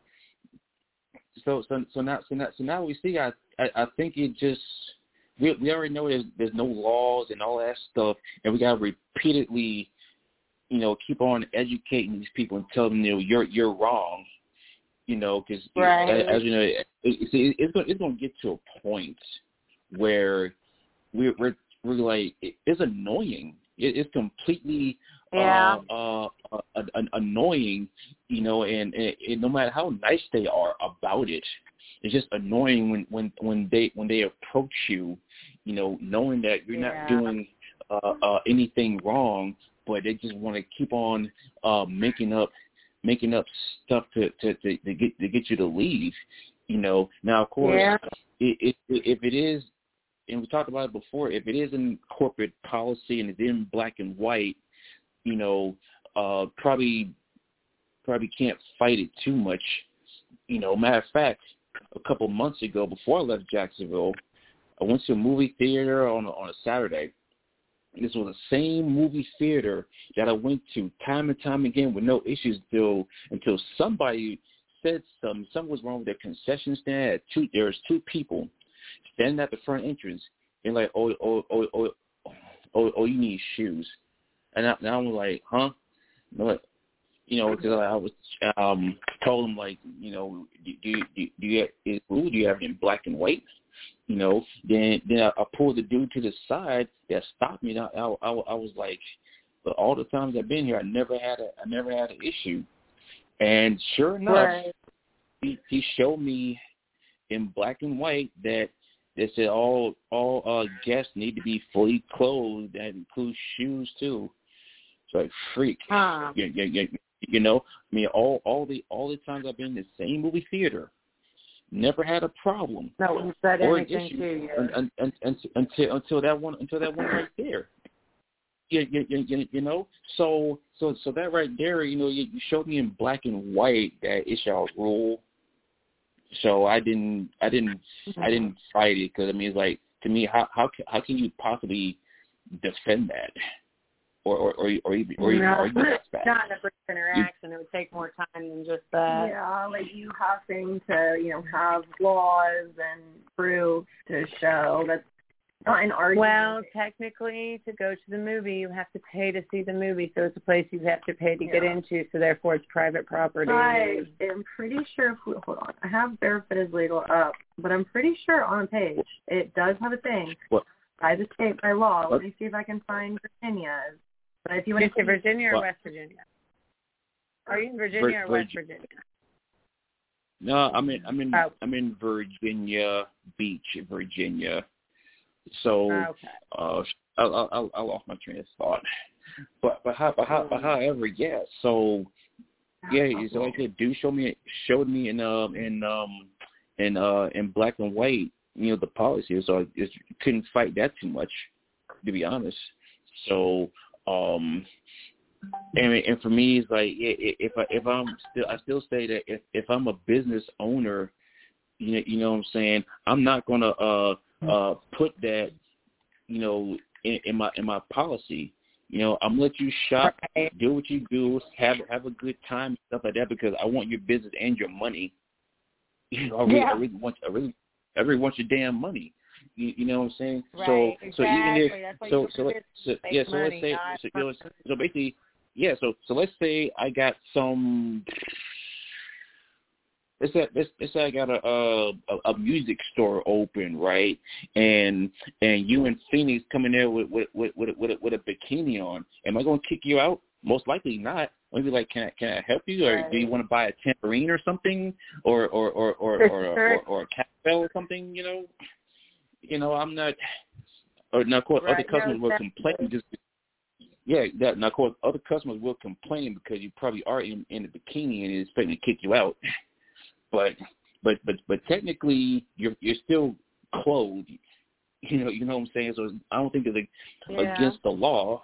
M: so so so now so now so now we see I I, I think it just we we already know there's there's no laws and all that stuff and we gotta repeatedly you know keep on educating these people and tell them you know you're you're wrong you know because
L: Right.
M: as, as you know it, it, it's going it's going to get to a point where we're we're we're like it, it's annoying it, it's completely
L: Yeah.
M: uh, uh, uh, annoying, you know, and, and, and no matter how nice they are about it, it's just annoying when when when they when they approach you, you know, knowing that you're
L: Yeah.
M: not doing uh, uh, anything wrong, but they just want to keep on uh, making up making up stuff to, to to to get to get you to leave. You know, now of course,
L: Yeah.
M: it, it, if it is, and we talked about it before, if it is in corporate policy and it's in black and white, you know, uh, probably probably can't fight it too much. You know, matter of fact, a couple months ago, before I left Jacksonville, I went to a movie theater on a, on a Saturday. This was the same movie theater that I went to time and time again with no issues until until somebody said something. Something was wrong with their concession stand. Two, there was two people standing at the front entrance. They're like, oh, oh, oh, oh, oh, oh, you need shoes. And I, and I was like, huh? And you know, because I was um told them like, you know, do do do, do you is, ooh, do you have it in black and white? You know, then then I, I pulled the dude to the side that stopped me. And I, I I I was like, but all the times I've been here, I never had a I never had an issue. And sure enough,
L: Right.
M: he he showed me in black and white that they said all all uh guests need to be fully clothed. That includes shoes too. It's like freak.
L: Huh.
M: You, you, you, you know, I mean, all all the all the times I've been in the same movie theater, never had a problem
L: No said
M: or an issue
L: to you.
M: un, un, un, un, until until that one until that one right there. You, you, you, you, you know, so so so that right there, you know, you, you showed me in black and white that it's y'all's rule. So I didn't I didn't I mm-hmm. didn't fight it because I mean it's like to me how how how can you possibly defend that or or or or even or even
L: no,
M: argue against that?
L: not in a brief interaction. It would take more time than just that.
A: yeah, like you having to, you know, have laws and proof to show that's not an argument.
L: Well, technically, to go to the movie, you have to pay to see the movie, so it's a place you have to pay to get into. So therefore, it's private property.
A: I am pretty sure. If we, hold on, I have Barefoot is legal up, but I'm pretty sure on a page it does have a thing
M: What?
A: by the state by law. Let me see if I can find Virginia's. But if you want
L: Is it Virginia or
M: What?
L: West Virginia? Are you in Virginia or West
M: Virgi-
L: Virginia?
M: No, I'm in I'm in
L: Oh.
M: I'm in Virginia Beach, Virginia. So
L: Oh, okay.
M: uh I I I, I lost my train of thought. But but how, but, how, but however, yeah. So yeah, so like they do show me showed me in um in um in uh in black and white, you know, the policy. So I just couldn't fight that too much, to be honest. So um and and for me it's like if I if I'm still I still say that if if I'm a business owner, you know you know what I'm saying, I'm not gonna uh uh put that you know in, in my in my policy. You know, I'm gonna let you shop,
L: Right.
M: do what you do, have have a good time, stuff like that, because I want your business and your money. You know, I really,
L: Yeah.
M: I really want, I really, I really want your damn money. You, you know what I'm saying?
L: Right,
M: so, so even if, so, so,
L: do
M: let-
L: it
M: so, yeah, so let's say, so, you know, so basically, yeah, so, so let's say I got some. Let's say, let's, let's say I got a, a a music store open, right? And and you and Phoenix coming there with with with with a, with a, with a bikini on. Am I going to kick you out? Most likely not. I'm be like, can I can I help you, or do you want to buy a tambourine or something, or or or or or, or, or, a kettlebell or something? You know, you know, I'm not. Or now, of course, other
L: Right. No,
M: customers will complain. Just yeah, that now, of course, other customers will complain because you probably are in in the bikini and is expecting to kick you out. But but but but technically, you're you're still clothed. You know, you know what I'm saying. So I don't think it's
L: Yeah.
M: against the law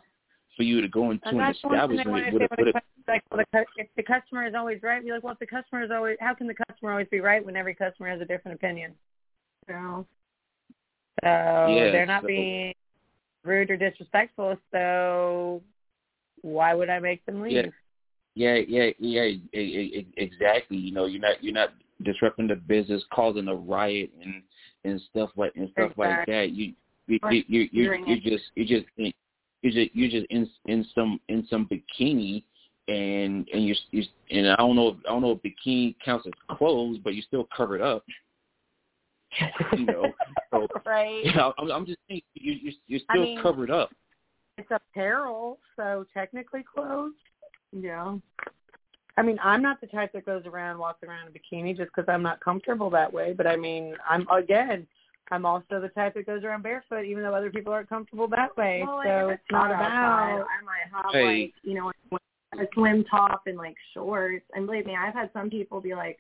M: for you to go into an
L: that's one thing they
M: establishment with a with a
L: like well, the, if the customer is always right, be like, well, if the customer is always, how can the customer always be right when every customer has a different opinion? So, so
M: Yeah,
L: they're not
M: so-
L: being rude or disrespectful. So why would I make them leave?
M: Yeah, yeah, yeah, e- exactly. You know, you're not you're not disrupting the business, causing a riot and and stuff like and stuff like that. You you you you you, just you just you just you just in in some in some bikini and and you you and I don't know I don't know if bikini counts as clothes, but you're still covered up. You know, so
L: right.
M: you know, I'm, I'm just saying you you you're
L: I
M: still
L: mean-
M: covered up.
L: It's apparel, so technically clothes. Yeah. I mean, I'm not the type that goes around walks around in a bikini just because I'm not comfortable that way. But I mean, I'm again, I'm also the type that goes around barefoot, even though other people aren't comfortable that way.
A: Well,
L: so it's not
A: hot
L: about.
A: outside, I might have
M: Hey.
A: like you know a swim top and like shorts. And believe me, I've had some people be like,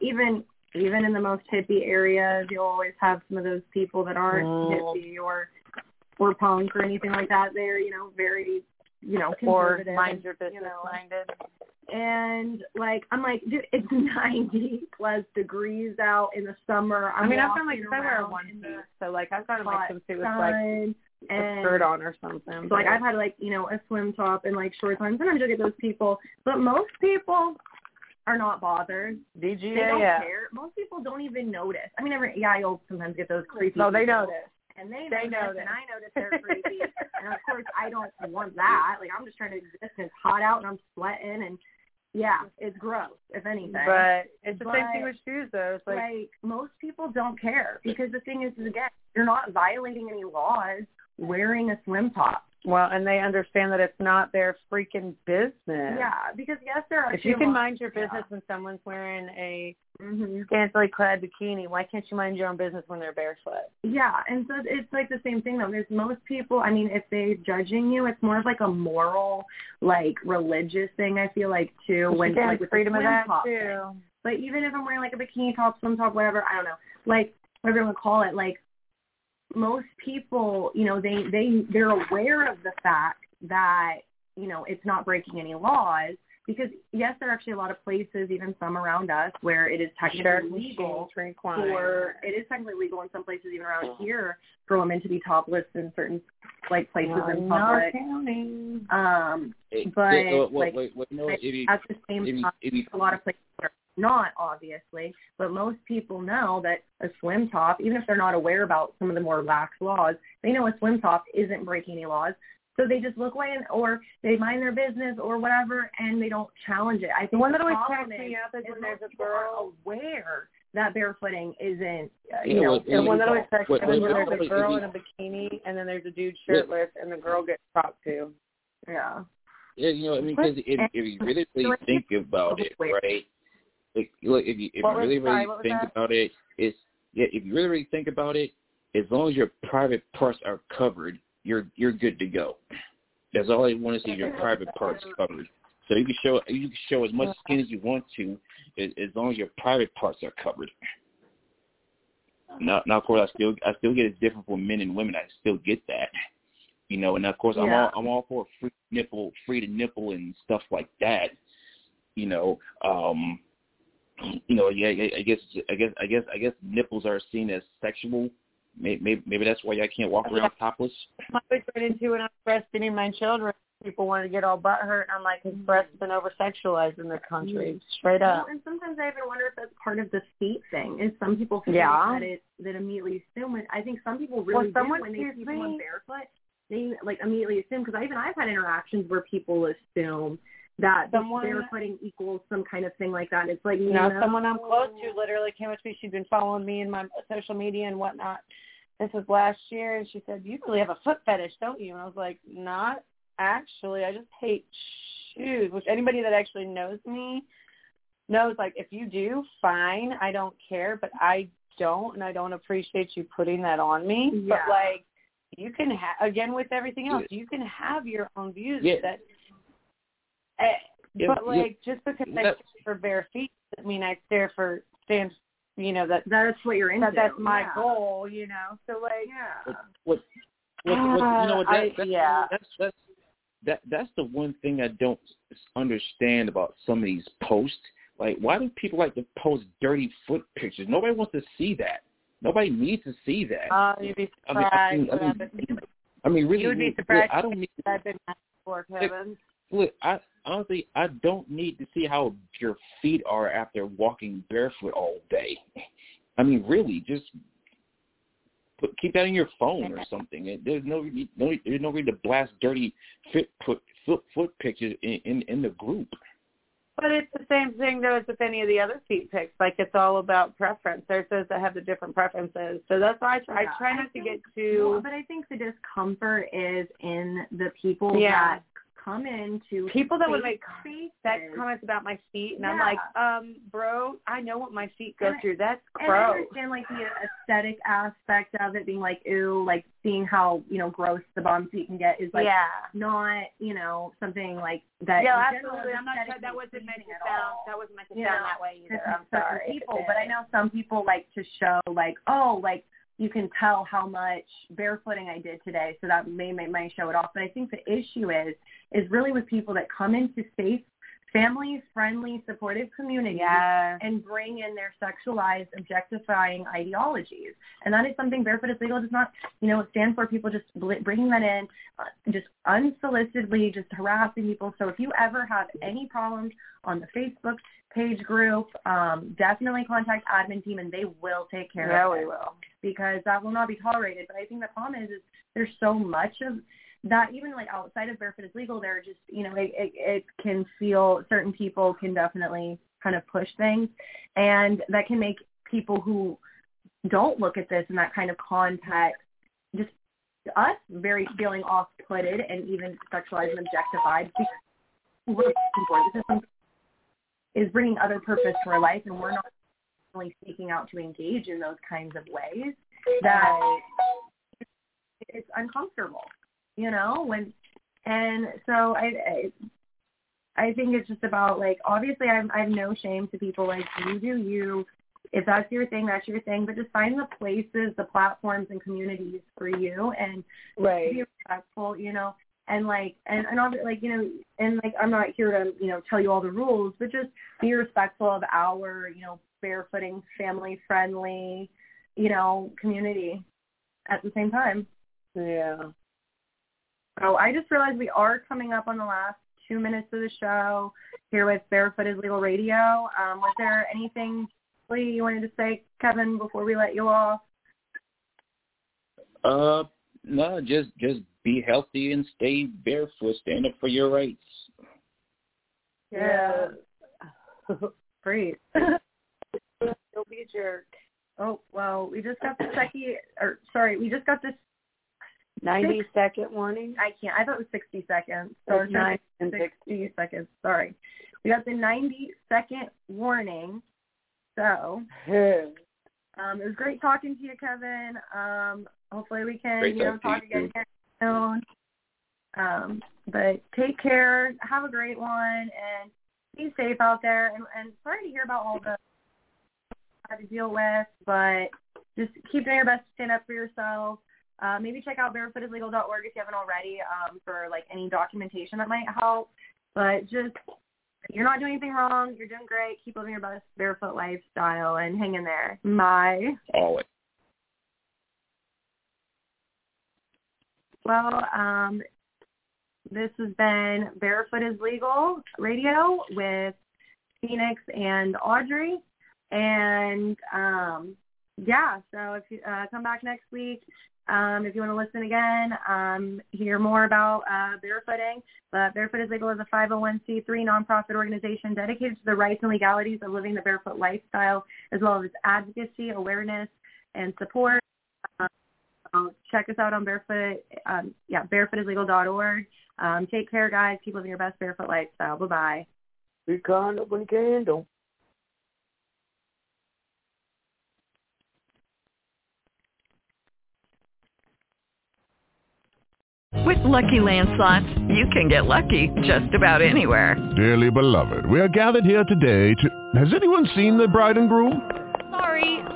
A: even even in the most hippie areas, you'll always have some of those people that aren't
L: Mm.
A: hippie or or punk or anything like that. They're you know very you know
L: Or mind your business
A: you know,
L: minded.
A: and like I'm like, dude, it's 90 plus degrees out in the summer. I'm
L: I mean, I've done like I wear a one piece, so like I've gotten like some suit with like
A: sun,
L: a
A: and
L: skirt on or something.
A: so like I've had like you know a swim top and like shorts on. Sometimes you'll get those people, but most people are not bothered. They don't
L: DGA.
A: care. Most people don't even notice. I mean, every yeah, you'll sometimes get those creepy.
L: No, they
A: people,
L: notice.
A: and they,
L: They
A: notice,
L: notice.
A: and I notice they're creepy. and of course, I don't want that. Like I'm just trying to exist. And it's hot out, and I'm sweating, and yeah, it's gross. If anything,
L: But it's the same thing with shoes though. It's like,
A: like most people don't care because the thing is, is again, you're not violating any laws wearing a swim top.
L: Well, and they understand that it's not their freaking business.
A: Yeah, because yes, there are.
L: If you can mind your
A: yeah.
L: business when someone's wearing a
A: Mhm.
L: scantily clad bikini, why can't you mind your own business when they're barefoot?
A: Yeah, and so it's like the same thing though. There's most people. I mean, if they're judging you, it's more of like a moral, like religious thing. I feel like too. When like with
L: freedom of that too.
A: thing. But even if I'm wearing like a bikini top, swim top, whatever, I don't know, like whatever you want to call it, like most people, you know, they they they're aware of the fact that you know it's not breaking any laws because yes, there are actually a lot of places, even some around us, where it is
L: Shark
A: technically legal
L: machines required.
A: for it is technically legal in some places, even around here, for women to be topless in certain like places in public.
L: county.
A: Um,
M: It-
A: but
M: it- well, well,
A: like
M: well, well, you know, if
A: at the same
M: if you,
A: time,
M: if you,
A: a lot of places are not obviously, but most people know that a swim top, even if they're not aware about some of the more lax laws, they know a swim top isn't breaking any laws. So they just look away and, or they mind their business or whatever, and they don't challenge it. I think
L: The one that always
A: problem
L: cracks me up is
A: is
L: when there's a girl.
A: aware that barefooting isn't, uh,
M: Yeah,
A: you know,
M: well,
L: The one that always cracks me up is when there's a girl
M: wait.
L: in a bikini and then there's a dude shirtless and the girl gets talked to.
A: yeah.
M: yeah, you know, I mean, because if, if you really, really think about it, right? Like, look, if you if
L: What
M: you
L: was-
M: really,
L: sorry,
M: really think about it, it's yeah. If you really, really think about it, as long as your private parts are covered, you're you're good to go. That's all I want to see: your private parts covered. So you can show you can show as much skin as you want to, as, as long as your private parts are covered. Now, now, of course, I still I still get it different for men and women. I still get that, you know. And of course, I'm
A: Yeah.
M: all I'm all for free nipple, free to nipple and stuff like that. You know, um, you know, yeah, I I guess I guess I guess I guess nipples are seen as sexual. Maybe maybe, maybe that's why I can't walk around topless.
L: I always run into when I was breastfeeding my children, people wanted to get all butt hurt. I'm like, his breasts have been over sexualized in this country, mm-hmm. straight up.
A: Well, and sometimes I even wonder if that's part of the feet thing. Is some people feel
L: Yeah.
A: that it that immediately assume it. I think some people really
L: Well, someone
A: do when they
L: sees
A: see someone barefoot. They like immediately assume because I even I've had interactions where people assume that
L: Someone-
A: barefooting equals some kind of thing like that. It's like
L: You know,
A: no.
L: someone I'm close to literally came up to me. She'd been following me in my social media and whatnot. This was last year, and she said, "You really have a foot fetish, don't you?" And I was like, "Not actually. I just hate shoes." Which anybody that actually knows me knows. Like, if you do, fine. I don't care, but I don't, and I don't appreciate you putting that on me.
A: Yeah.
L: But like, you can ha- again with everything else, you can have your own views.
M: Yeah.
L: That, eh, but
M: yeah.
L: like, just because I
M: That-
L: stare for bare feet doesn't mean I stare for stand. You know that
A: That's what you're into.
L: that that's my
A: yeah.
L: goal. You know, so like,
A: Yeah.
M: What what, what you know what
L: I-
M: that's,
L: yeah.
M: that's that's that that's the one thing I don't understand about some of these posts. Like, why do people like to post dirty foot pictures? Nobody wants to see that. Nobody needs to see that.
L: Oh, you'd be
M: I mean,
L: surprised.
M: I mean, I mean, I mean, really,
L: you would be
M: look,
L: surprised.
M: I don't need.
L: I've been asked for Kevin.
M: Look, I honestly, I don't need to see how your feet are after walking barefoot all day. I mean, really, just put, keep that in your phone or something. There's no, no, there's no reason to blast dirty foot foot foot, foot pictures in, in in the group.
L: But it's the same thing though as with any of the other feet pics. Like it's all about preference. There's those that have the different preferences. So that's why I try,
A: Yeah,
L: I try
A: I
L: not to get too.
A: Well, but I think the discomfort is in the people
L: Yeah.
A: that come into
L: people that would make
A: spaces.
L: that comments about my feet, and I'm like, um, bro, I know what my feet go
A: And
L: through. That's
A: And I
L: gross.
A: understand like the aesthetic aspect of it being like, ooh, like seeing how, you know, gross the bum feet can get is like
L: yeah.
A: not, you know, something like that.
L: Yeah, absolutely. I'm not.
A: sure
L: That wasn't meant to sound. That wasn't meant to
A: You
L: sound
A: know,
L: that way either.
A: to
L: I'm sorry.
A: people, but I know some people like to show like, oh, like you can tell how much barefooting I did today, so that may may, may show it off. But I think the issue is is really with people that come into safe, family friendly, supportive communities
L: Yeah.
A: and bring in their sexualized, objectifying ideologies. And that is something Barefoot is Legal does not, you know, stand for. People just bringing that in, uh, just unsolicitedly, just harassing people. So if you ever have any problems on the Facebook page group, um, definitely contact admin team and they will take care
L: Yeah,
A: of
L: we
A: it
L: will.
A: because that will not be tolerated. But I think the problem is, is there's so much of that even like outside of barefoot is legal there just you know it, it it can feel certain people can definitely kind of push things and that can make people who don't look at this in that kind of context just us very feeling off putted and even sexualized and objectified because we're looking for this is something is bringing other purpose to our life and we're not really seeking out to engage in those kinds of ways that it's uncomfortable you know when and so i i I think it's just about like obviously I'm I have no shame to people like you do you if that's your thing that's your thing but just find the places the platforms and communities for you and
L: Right.
A: be respectful you know and like and and obviously like you know and like I'm not here to you know tell you all the rules but just be respectful of our you know barefooting family friendly you know community at the same time
L: Yeah.
A: so I just realized we are coming up on the last two minutes of the show here with Barefoot is Legal Radio. Um, was there anything Lee, you wanted to say, Kevin, before we let you off?
M: Uh, no, just just be healthy and stay barefoot. Stand up for your rights.
A: Yeah. Great.
L: Don't be a jerk.
A: Oh, well, we just got the second, or sorry, we just got this
L: 90 second warning.
A: I can't. I thought it was 60 seconds. So
L: It's
A: it's
L: nine and
A: 60 seconds. Sorry. We got the 90 second warning. So um, it was great talking to you, Kevin. Um, hopefully we can,
M: Great
A: you know, talk
M: to you,
A: again soon. Um, but take care. Have a great one, and be safe out there. And, and sorry to hear about all the had to deal with, but just keep doing your best to stand up for yourself. Uh, maybe check out barefootislegal.org if you haven't already um, for like any documentation that might help. But just you're not doing anything wrong. You're doing great. Keep living your best barefoot lifestyle and hang in there. Bye.
M: Always.
A: Well, um, this has been Barefoot is Legal Radio with Phoenix and Audrey. And um, yeah, so if you uh, come back next week, um, if you want to listen again, um, hear more about uh, barefooting. But Barefoot is Legal is a 501c3 nonprofit organization dedicated to the rights and legalities of living the barefoot lifestyle, as well as its advocacy, awareness, and support. Um, so check us out on barefoot, um, yeah, barefootislegal.org. Um, take care, guys. Keep living your best barefoot lifestyle. Bye bye.
L: Be kind up when you can. Don't.
N: With Lucky Land slots, you can get lucky just about anywhere.
O: Dearly beloved, we are gathered here today to... Has anyone seen the bride and groom?
P: Sorry,